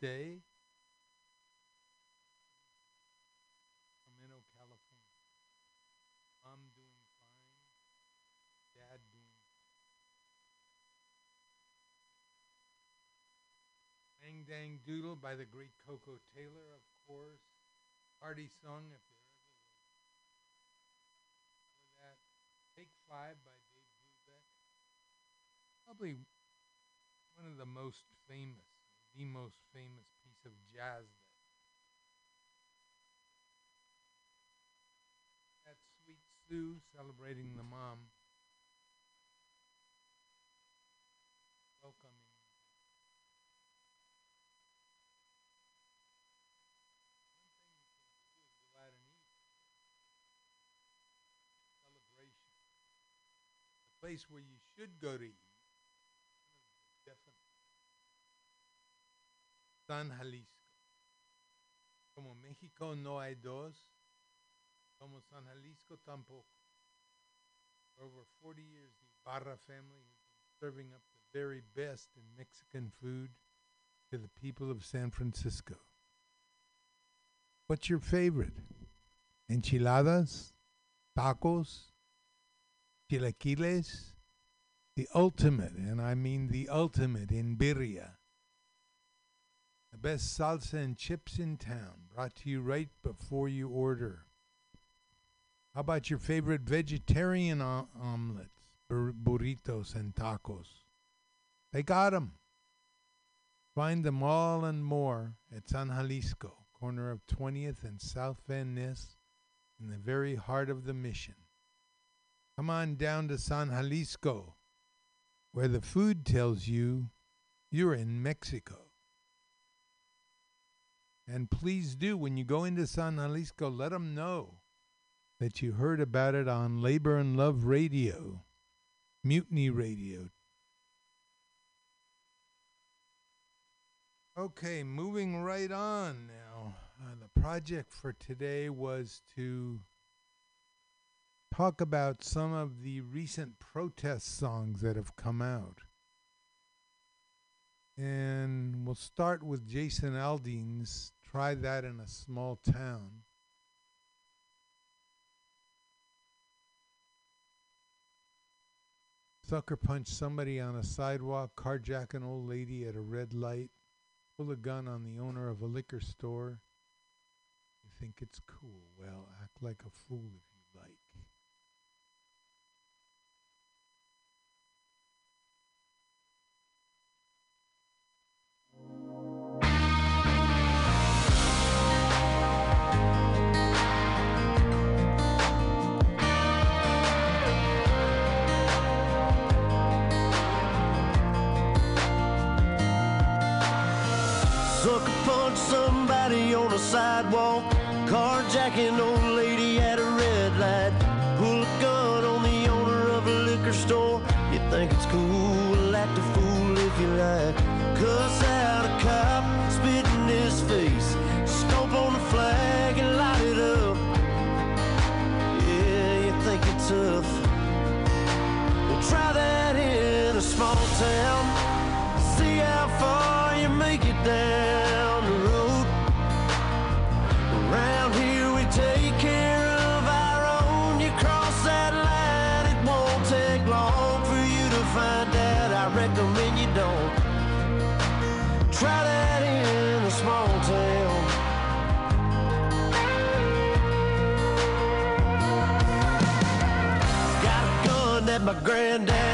day, Sacramento, California. Mom doing fine, dad doing fine. Wang Dang Doodle by the great Koko Taylor, of course. Party song, if there ever was. For that, Take Five by Dave Brubeck. Probably one of the most famous the most famous piece of jazz that that's Sweet Sue celebrating the mom. Welcoming. Go out and eat. Celebration. The place where you should go to eat. Definitely. San Jalisco. Como México no hay dos, como San Jalisco tampoco. For over 40 years, the Barra family has been serving up the very best in Mexican food to the people of San Francisco. What's your favorite? Enchiladas? Tacos? Chilaquiles? The ultimate, and I mean the ultimate in birria. The best salsa and chips in town, brought to you right before you order. How about your favorite vegetarian o- omelets, bur- burritos, and tacos? They got 'em. Find them all and more at San Jalisco, corner of 20th and South Van Ness, in the very heart of the mission. Come on down to San Jalisco, where the food tells you you're in Mexico. And please do, when you go into San Jalisco, let them know that you heard about it on Labor and Love Radio, Mutiny Radio. Okay, moving right on now. Uh, the project for today was to talk about some of the recent protest songs that have come out. And we'll start with Jason Aldean's Try That in a Small Town. Sucker punch somebody on a sidewalk, carjack an old lady at a red light, pull a gun on the owner of a liquor store. You think it's cool? Well, act like a fool Somebody on a sidewalk. Carjacking old lady at a red light. Pull a gun on the owner of a liquor store. You think it's cool, act a fool if you like. Granddad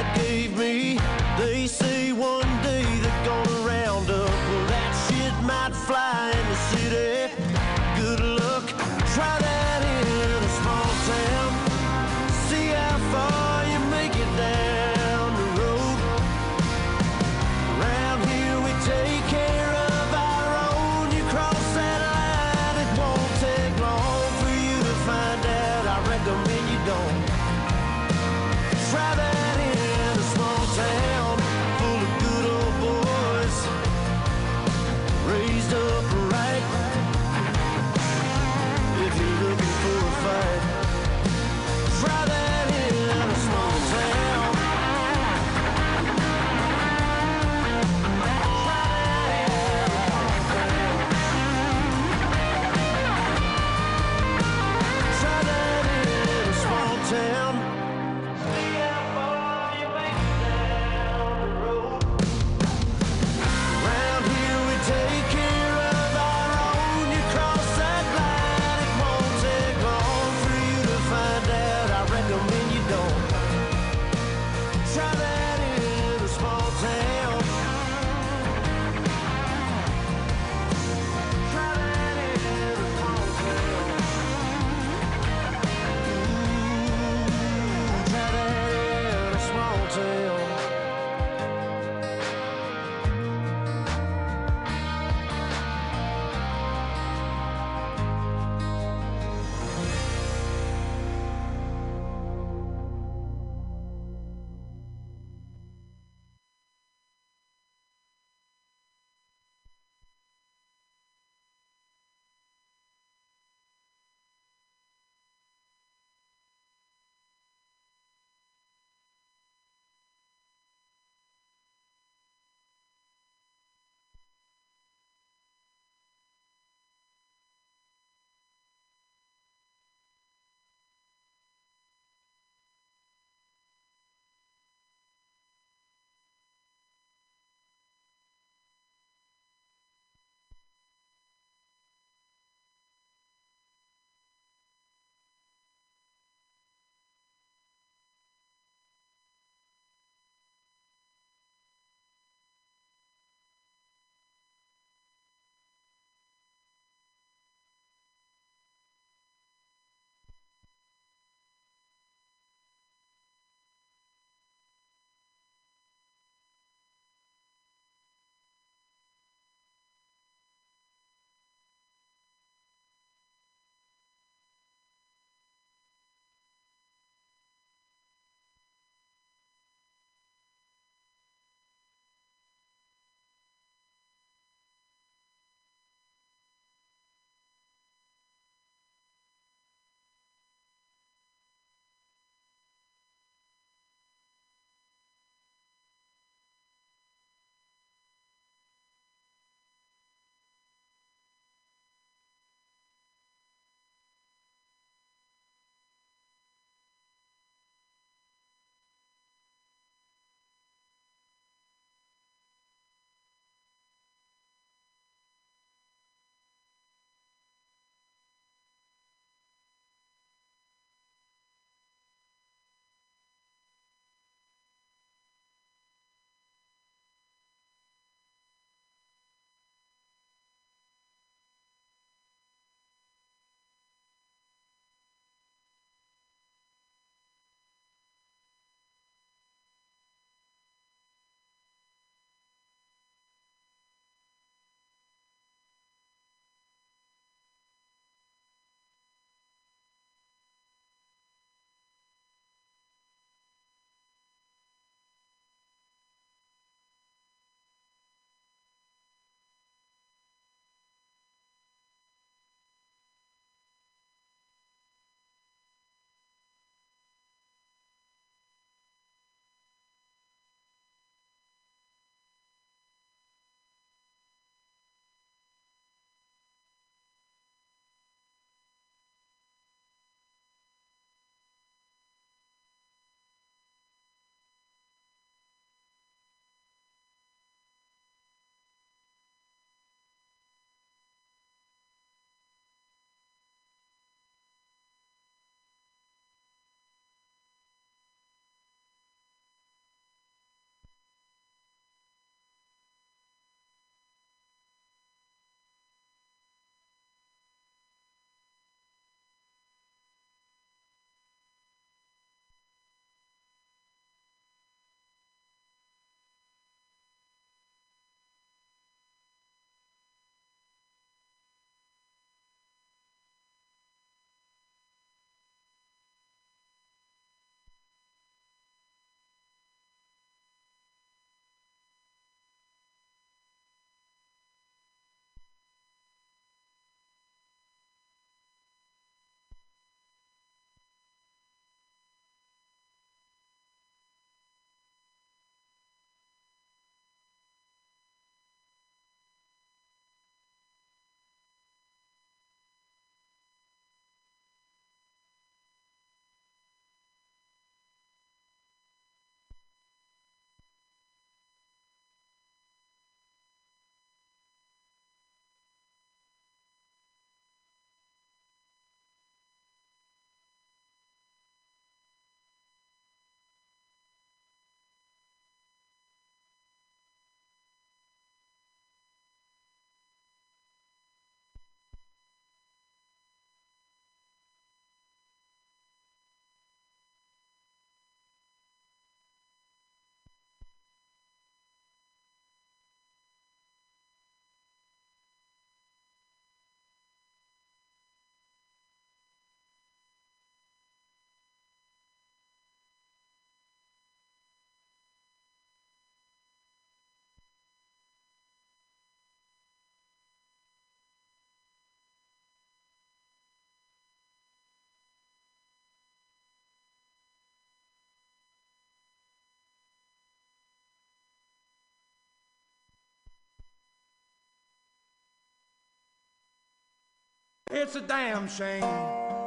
It's a damn shame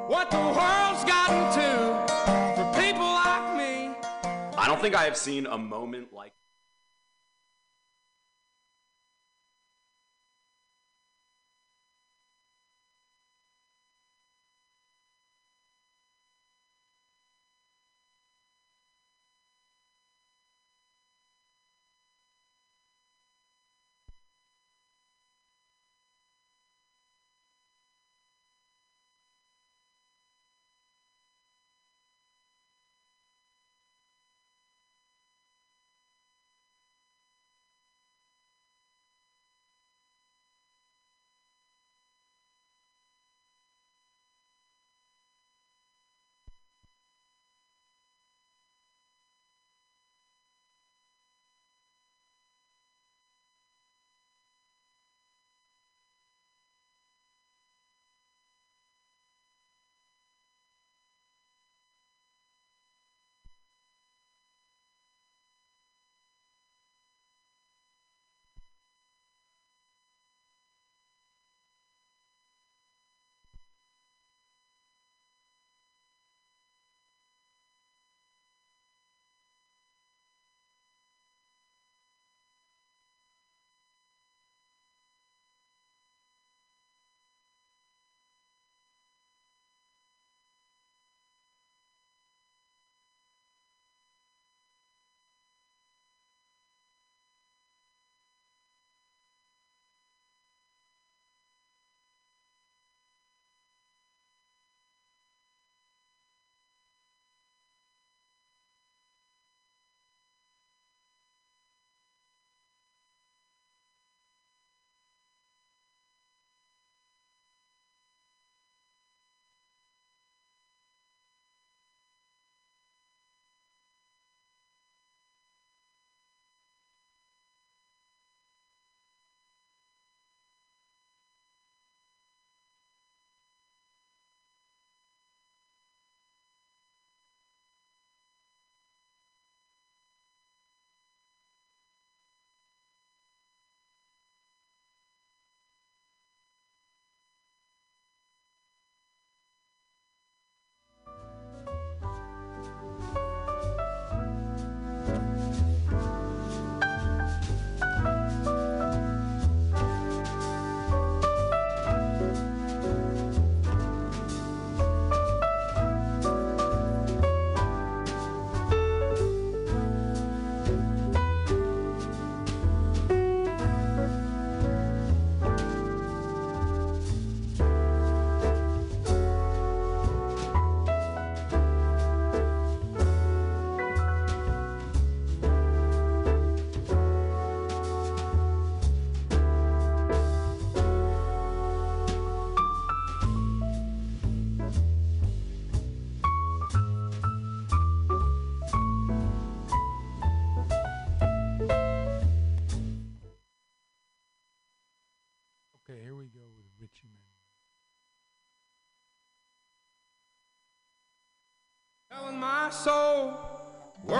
what the world's gotten to for people like me. I don't think I have seen a moment like.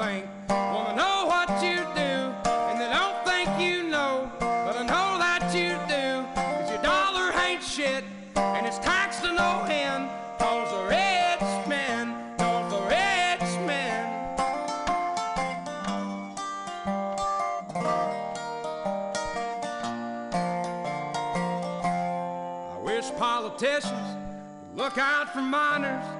think, wanna know what you do, and they don't think you know, but I know that you do. Cause your dollar ain't shit, and it's taxed to no end. Cause the rich men, cause the rich men. I wish politicians would look out for miners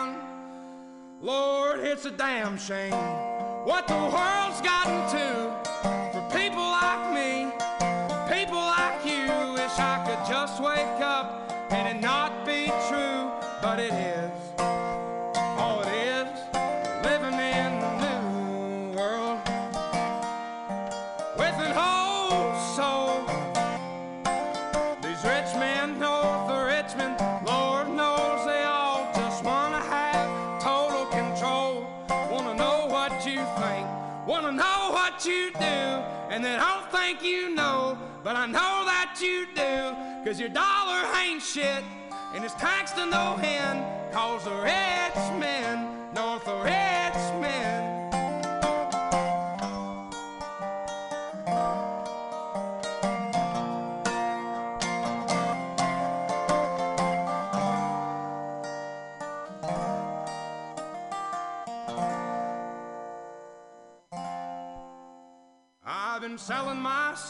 Lord, it's a damn shame what the world's gotten to for people like me, people like you. Wish I could just wake up think you know, but I know that you do, cause your dollar ain't shit, and it's taxed to no end, cause the rich men, north of Richmond. I've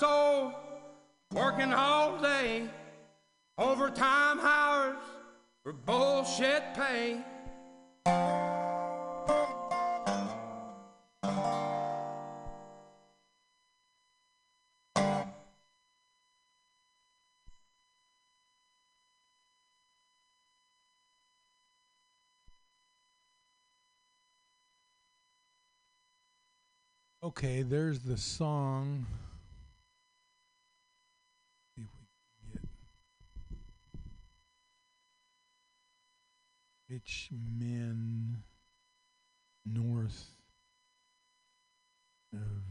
soul, working all day, overtime hours for bullshit pay. Okay, there's the song. See if we can get Rich Men North of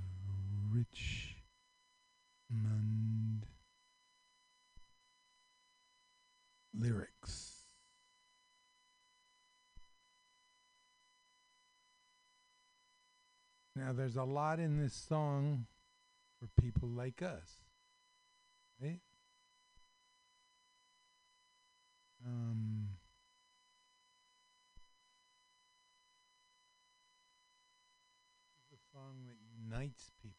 Richmond lyrics. Now, there's a lot in this song for people like us, right? Um, this is a song that unites people.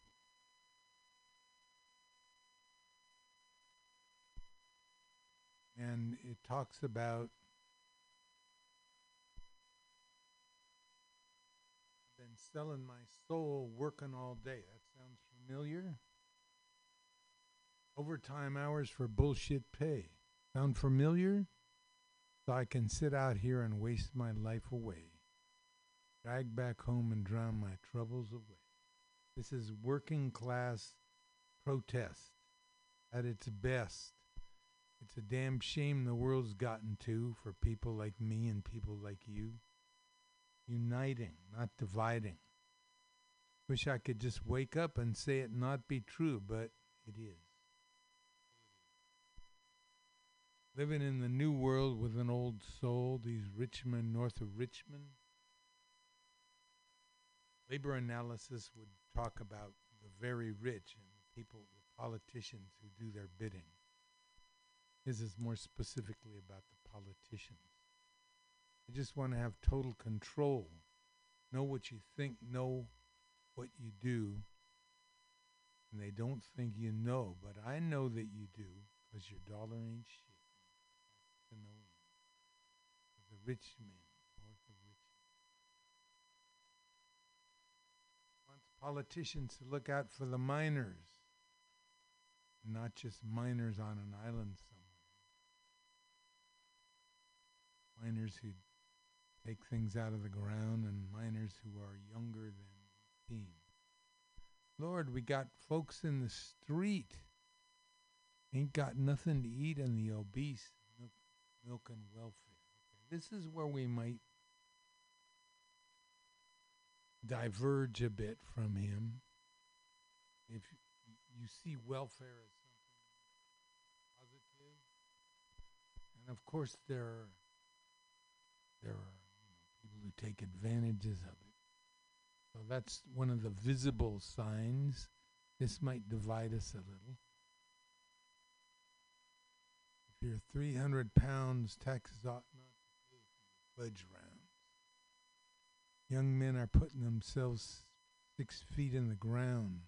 And it talks about been selling my soul, working all day. That sounds familiar. Overtime hours for bullshit pay. Sound familiar? So I can sit out here and waste my life away. Drag back home and drown my troubles away. This is working class protest at its best. It's a damn shame the world's gotten to for people like me and people like you uniting, not dividing. Wish I could just wake up and say it not be true, but it is. Living in the new world with an old soul, these Richmond, north of Richmond. Labor analysis would talk about the very rich and the people, the politicians who do their bidding. This is more specifically about the politicians. I just want to have total control. Know what you think, know what you do. And they don't think you know, but I know that you do because your dollar ain't shit. The rich man, north of Richmond. Wants politicians to look out for the miners, not just miners on an island somewhere. Miners who take things out of the ground and miners who are younger than 18. Lord, we got folks in the street ain't got nothing to eat and the obese milk, milk and welfare. Okay. This is where we might diverge a bit from him. If you see welfare as something positive, and of course there are there are people who take advantages of it. So that's one of the visible signs. This might divide us a little. If you're 300 pounds, taxes ought not to your fudge rounds. Young men are putting themselves six feet in the ground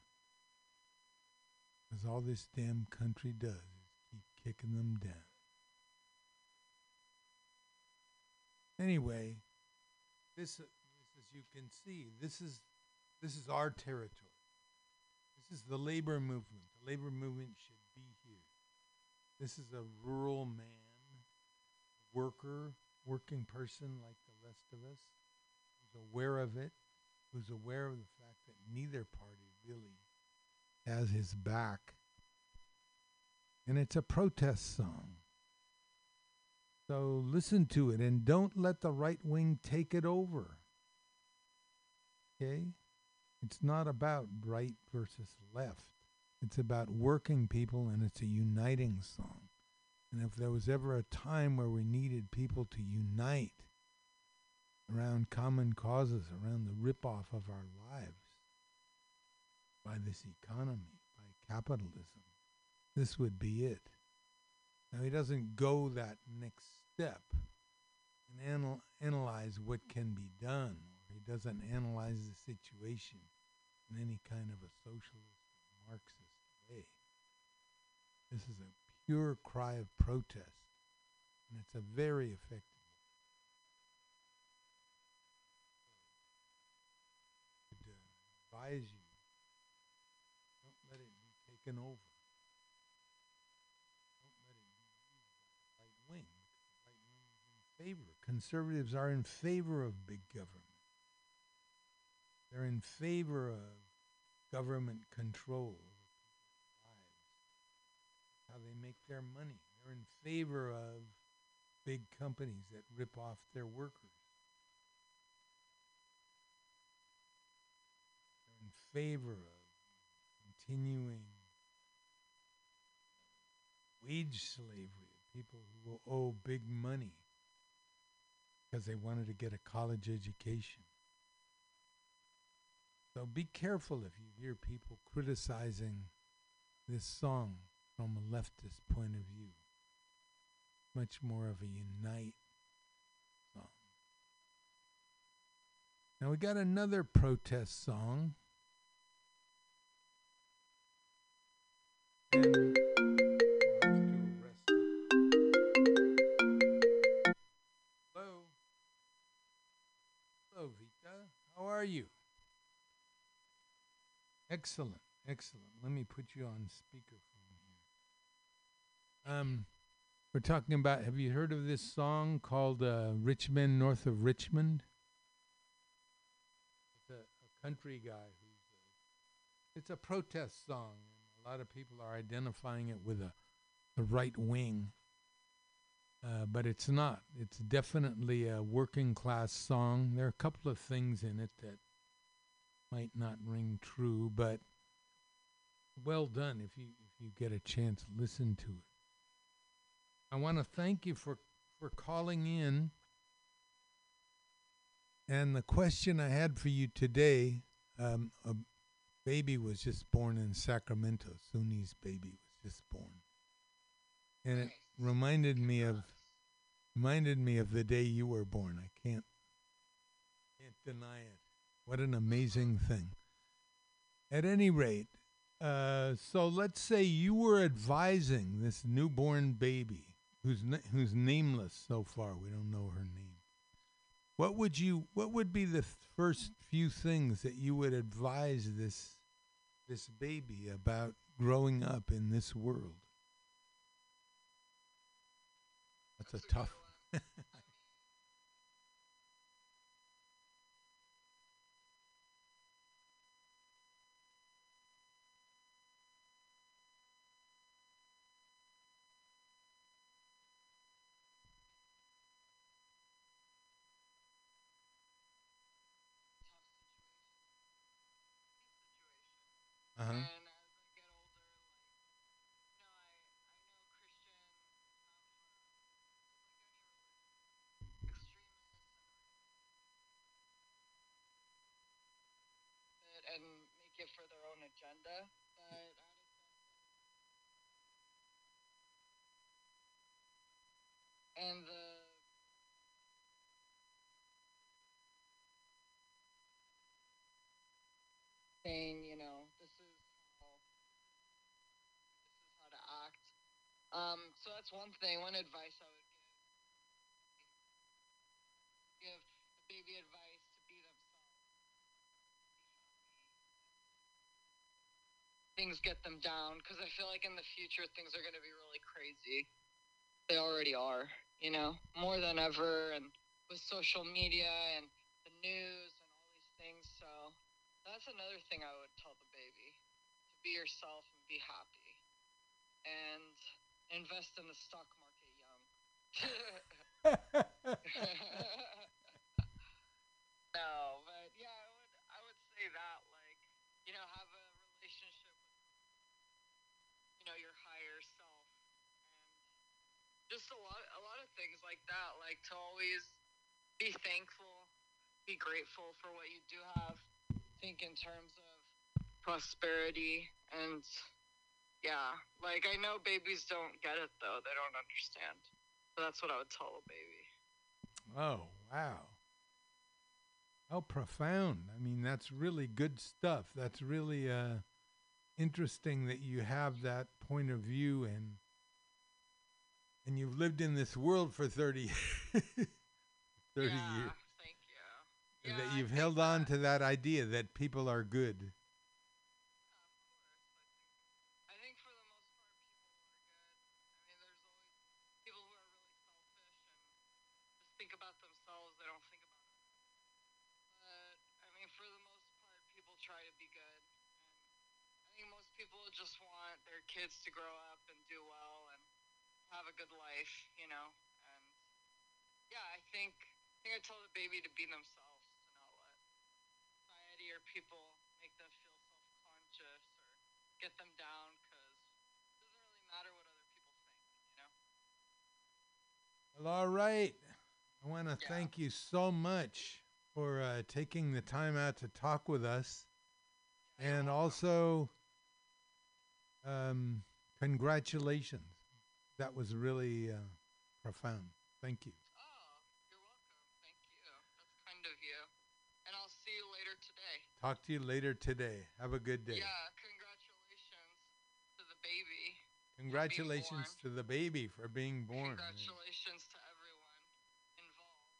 because all this damn country does is keep kicking them down. Anyway, this, uh, this as you can see, this is this is our territory. This is the labor movement. The labor movement should be here. This is a rural man, worker, working person like the rest of us, aware of it, who's aware of the fact that neither party really has his back. And it's a protest song. So listen to it and don't let the right wing take it over. Okay? It's not about right versus left. It's about working people and it's a uniting song. And if there was ever a time where we needed people to unite around common causes, around the rip-off of our lives by this economy, by capitalism, this would be it. Now, he doesn't go that next step and anal- analyze what can be done, he doesn't analyze the situation in any kind of a socialist or Marxist way. This is a pure cry of protest, and it's a very effective. Would, uh, you, don't let it be taken over. Don't let it be used right wing. Right wing is in favor. Conservatives are in favor of big government. They're in favor of government control over lives, how they make their money. They're in favor of big companies that rip off their workers. They're in favor of continuing wage slavery of people who will owe big money because they wanted to get a college education. So be careful if you hear people criticizing this song from a leftist point of view. Much more of a unite song. Now we got another protest song. Hello. Hello, Vita. How are you? Excellent, excellent. Let me put you on speakerphone here. Um, we're talking about. Have you heard of this song called uh, "Rich Men North of Richmond"? It's a, a country guy who's. A, it's a protest song, a lot of people are identifying it with a, the right wing. Uh, but it's not. It's definitely a working class song. There are a couple of things in it that might not ring true, but well done if you if you get a chance listen to it. I want to thank you for for calling in. And the question I had for you today, um, a baby was just born in Sacramento. Suni's baby was just born, and it reminded me of reminded me of the day you were born. I can't can't deny it. What an amazing thing. At any rate, uh, so let's say you were advising this newborn baby who's na- who's nameless so far. We don't know her name. What would you? What would be the th- first few things that you would advise this this baby about growing up in this world? That's a tough. and make it for their own agenda. But and the saying, you know, this is how this is how to act. Um, so that's one thing. One advice I would things get them down because I feel like in the future things are going to be really crazy. They already are, you know, more than ever, and with social media and the news and all these things. So that's another thing I would tell the baby to be yourself and be happy and invest in the stock market young. no, but yeah, I would I would say that like you know have a relationship with you know your higher self and just a lot a lot of things like that like to always be thankful, be grateful for what you do have. Think in terms of prosperity and yeah, like I know babies don't get it though. They don't understand. So that's what I would tell a baby. Oh, wow. How profound. I mean, that's really good stuff. That's really uh, interesting that you have that point of view and and you've lived in this world for 30 30 Yeah, years. Thank you. and that you've held on to that idea that people are good. I think for the most part, people are good. I mean, there's always people who are really selfish and just think about themselves. They don't think about. But I mean, for the most part, people try to be good. And I think most people just want their kids to grow up and do well and have a good life, you know. And yeah, I think I think I tell the baby to be themselves, to not let society or people make them feel self-conscious or get them down because it doesn't really matter what other people think, you know? Well, all right. I want to thank you so much for uh, taking the time out to talk with us. And also, um, congratulations. That was really uh, profound. Thank you. Oh, you're welcome. Thank you. That's kind of you. And I'll see you later today. Talk to you later today. Have a good day. Yeah, congratulations to the baby. Congratulations to the baby for being born. Congratulations to everyone involved.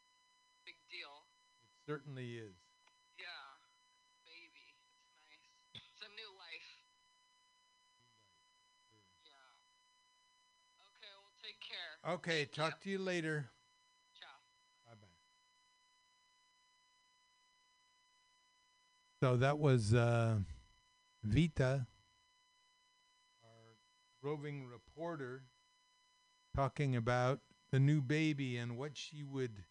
Big deal. It certainly is. Yeah, baby. It's nice. It's a new life. Yeah. Okay, well, take care. Okay, talk to you later. Ciao. Bye bye. So that was uh, Vita, our roving reporter, talking about the new baby and what she would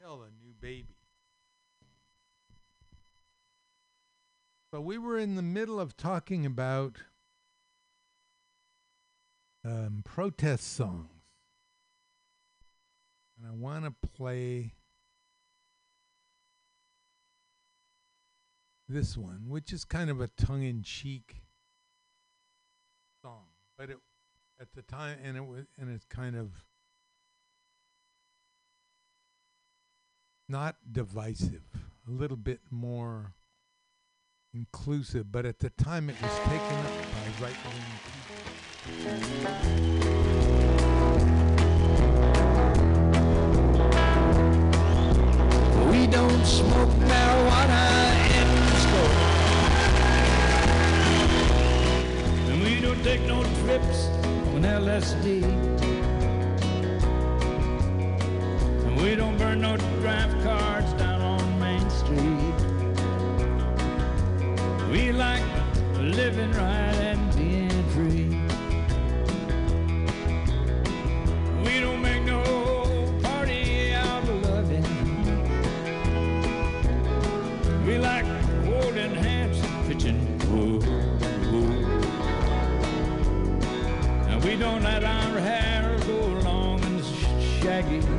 tell a new baby. So we were in the middle of talking about um, protest songs. And I want to play this one, which is kind of a tongue in cheek song. But it at the time and it was and it's kind of not divisive, a little bit more inclusive, but at the time it was taken up by right wing people. We don't smoke marijuana in school. And we don't take no trips on LSD. And we don't burn no draft cards down on Main Street. We like living right sh-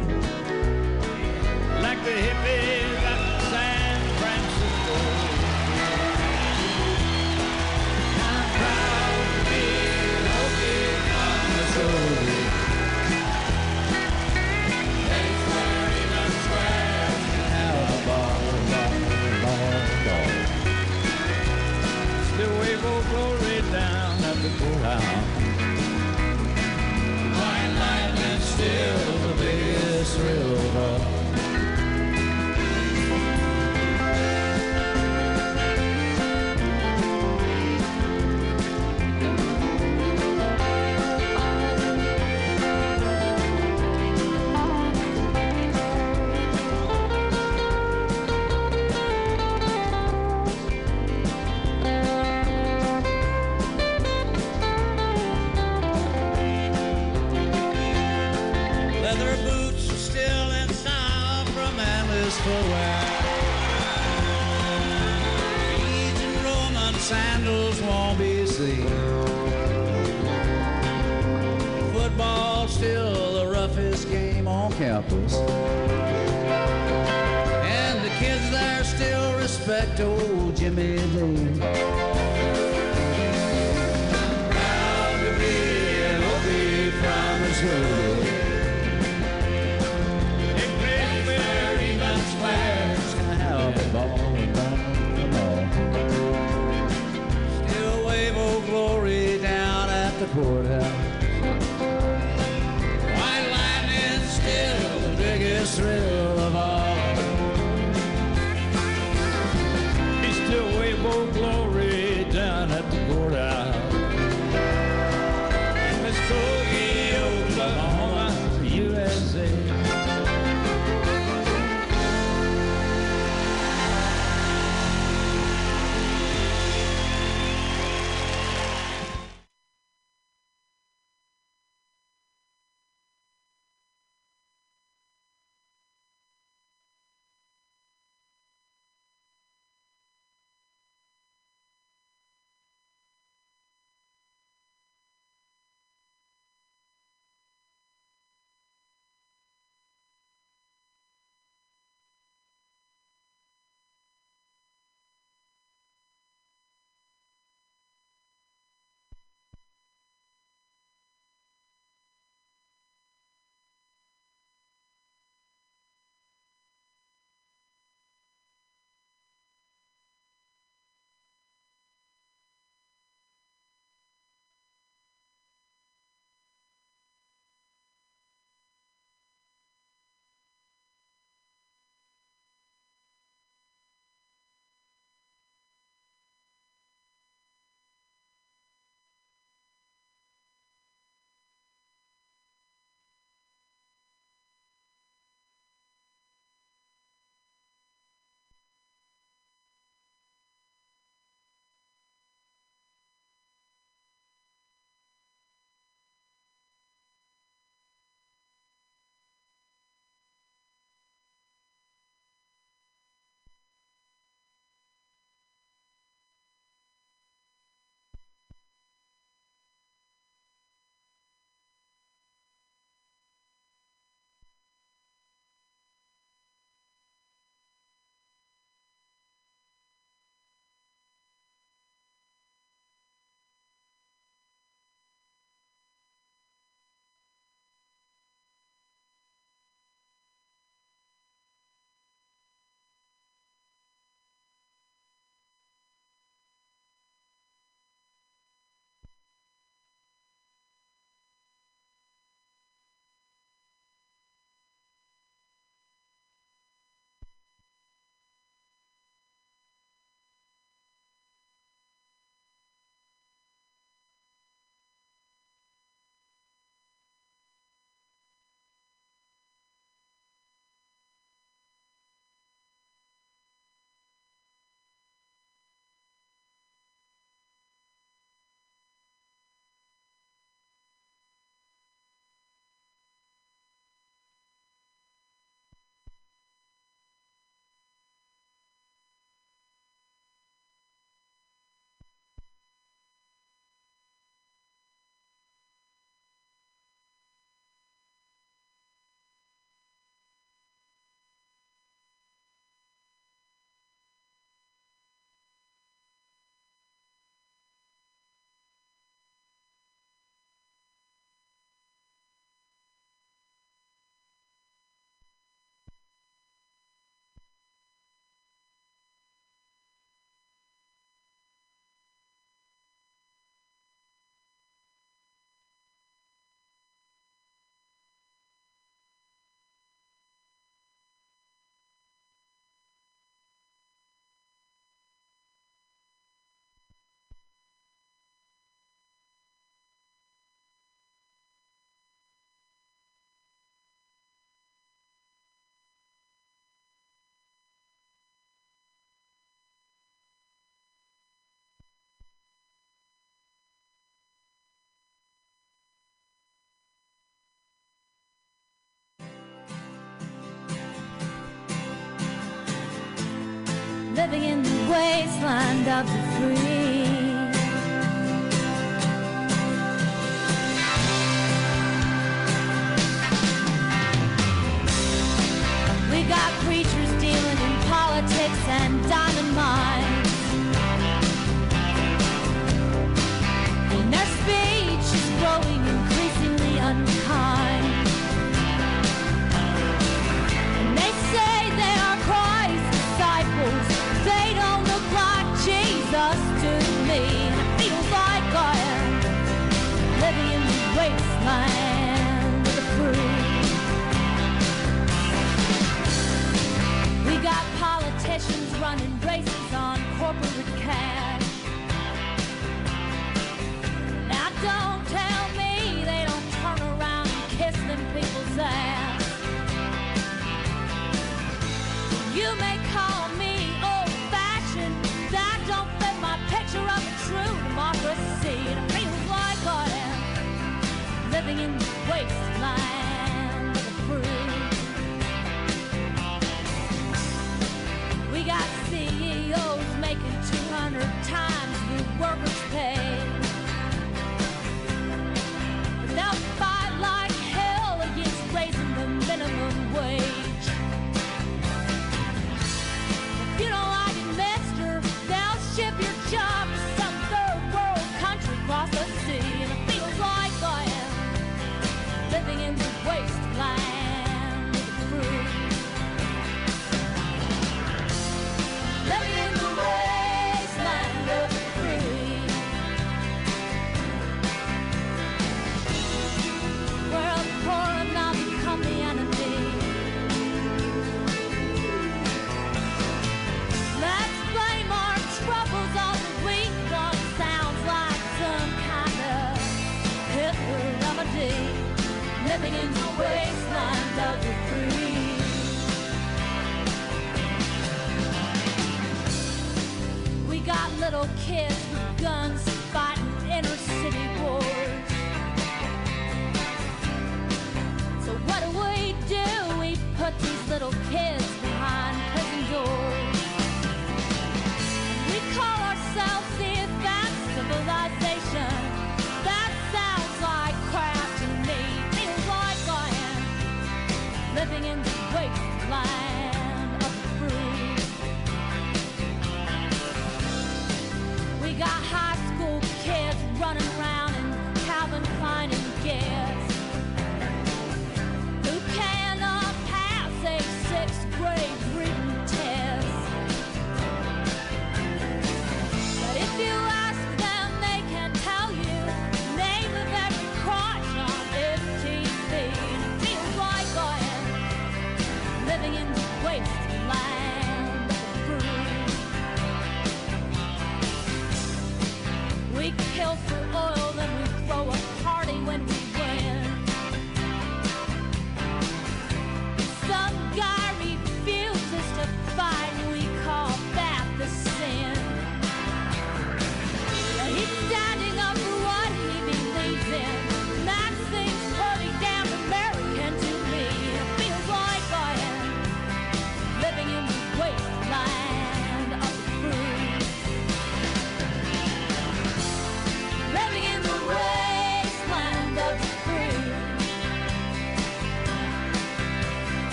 living in the wasteland of the free. We got preachers dealing in politics and dying.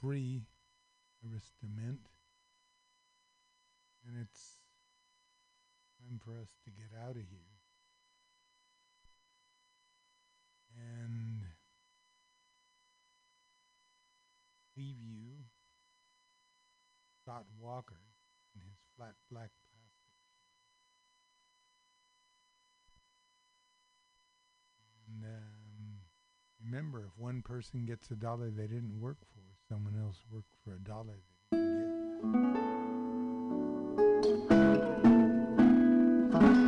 Free aristament. And it's time for us to get out of here. And leave you Scott Walker and his flat black plastic. And um, remember, if one person gets a dollar they didn't work for, someone else worked for a dollar they didn't get.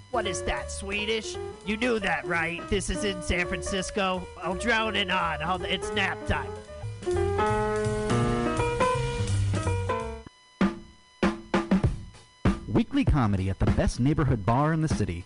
what is that swedish? You knew that right? This is in san francisco. I'll drown it on. I'll, it's nap time. Weekly comedy at the best neighborhood bar in the city.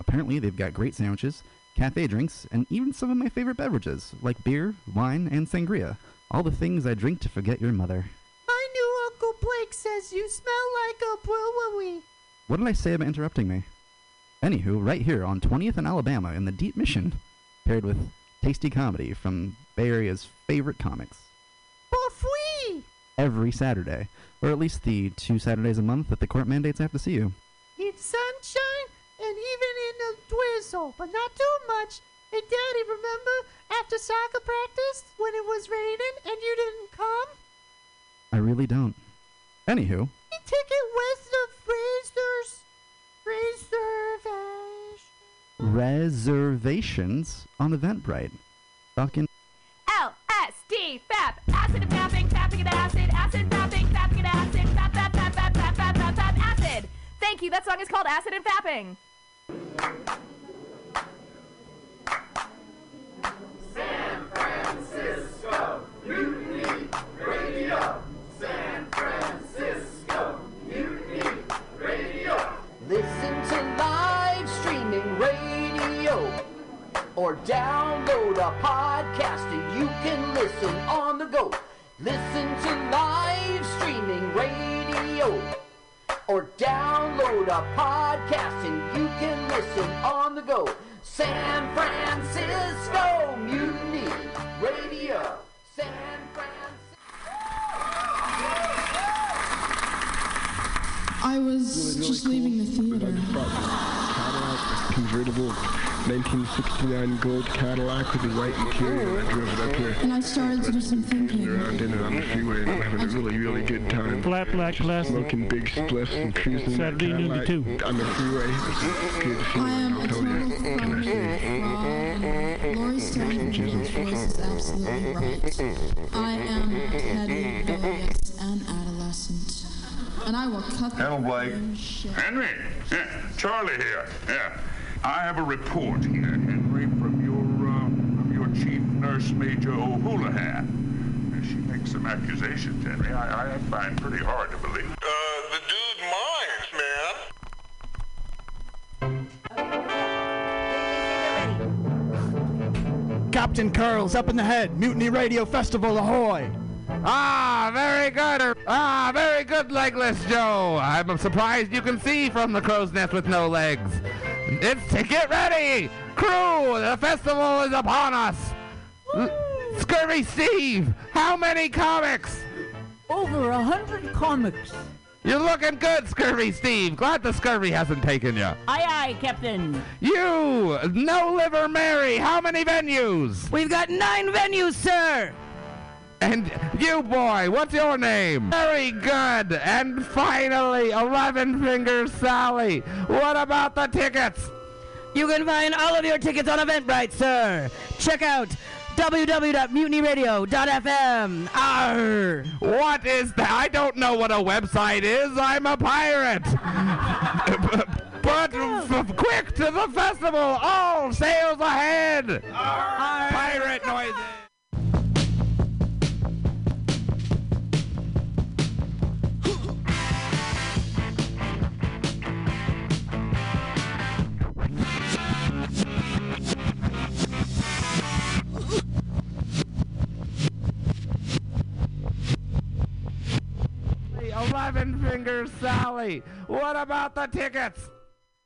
Apparently, they've got great sandwiches, cafe drinks, and even some of my favorite beverages, like beer, wine, and sangria. All the things I drink to forget your mother. My new Uncle Blake says you smell like a brewery. What did I say about interrupting me? Anywho, right here on 20th and Alabama in the Deep Mission, paired with tasty comedy from Bay Area's favorite comics. For free! Every Saturday, or at least the two Saturdays a month that the court mandates I have to see you. It's sunshine so, but not too much. And Daddy, remember after soccer practice when it was raining and you didn't come? I really don't. Anywho. He took it with the freezers. Reservations. Reservations on Eventbrite. Fucking. LSD, FAP, acid and fapping, fapping and acid, acid fapping, fapping and acid, fap, fap, fap, fap, fap, fap, fap, acid. Thank you. That song is called Acid and Fapping. Or download a podcast and you can listen on the go. Listen to live streaming radio or download a podcast and you can listen on the go. San Francisco Mutiny Radio. San Francisco. I was just leaving the theater. Convertible 1969 gold Cadillac with the white interior. and I drove it up here. And I started to do some thinking. Around in it on the freeway and having a really, really good time. Flat black classic. Smoking big spliffs and cruising Saturday noon to Cadillac two. on the freeway. It was good I am a feeling, total I'll tell you. phony fraud. Lori Stone's voice is absolutely right. I am petty, rebellious, and adolescent. And I will cut the Hello, Blake. Henry. Yeah, Charlie here. Yeah. I have a report here, Henry, from your uh, from your chief nurse, Major O'Houlihan. She makes some accusations, Henry. I, I find pretty hard to believe. Uh, the dude minds, man. Captain Curls up in the head. Mutiny Radio Festival, ahoy! Ah, very good. Ah, very good, Legless Joe. I'm surprised you can see from the crow's nest with no legs. It's to get ready, crew. The festival is upon us. L- Scurvy Steve, how many comics? Over a hundred comics. You're looking good, Scurvy Steve. Glad the scurvy hasn't taken you. Aye, aye, Captain. You, No Liver Mary, how many venues? We've got nine venues, sir. And you, boy, what's your name? Very good. And finally, 11 Fingers Sally. What about the tickets? You can find all of your tickets on Eventbrite, sir. Check out www.mutinyradio.fm. Arr. What is that? I don't know what a website is. I'm a pirate. but oh. f- quick to the festival. All sails ahead. Pirate noises. Eleven Fingers Sally. What about the tickets?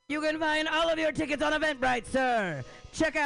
You can find all of your tickets on Eventbrite, sir. Check out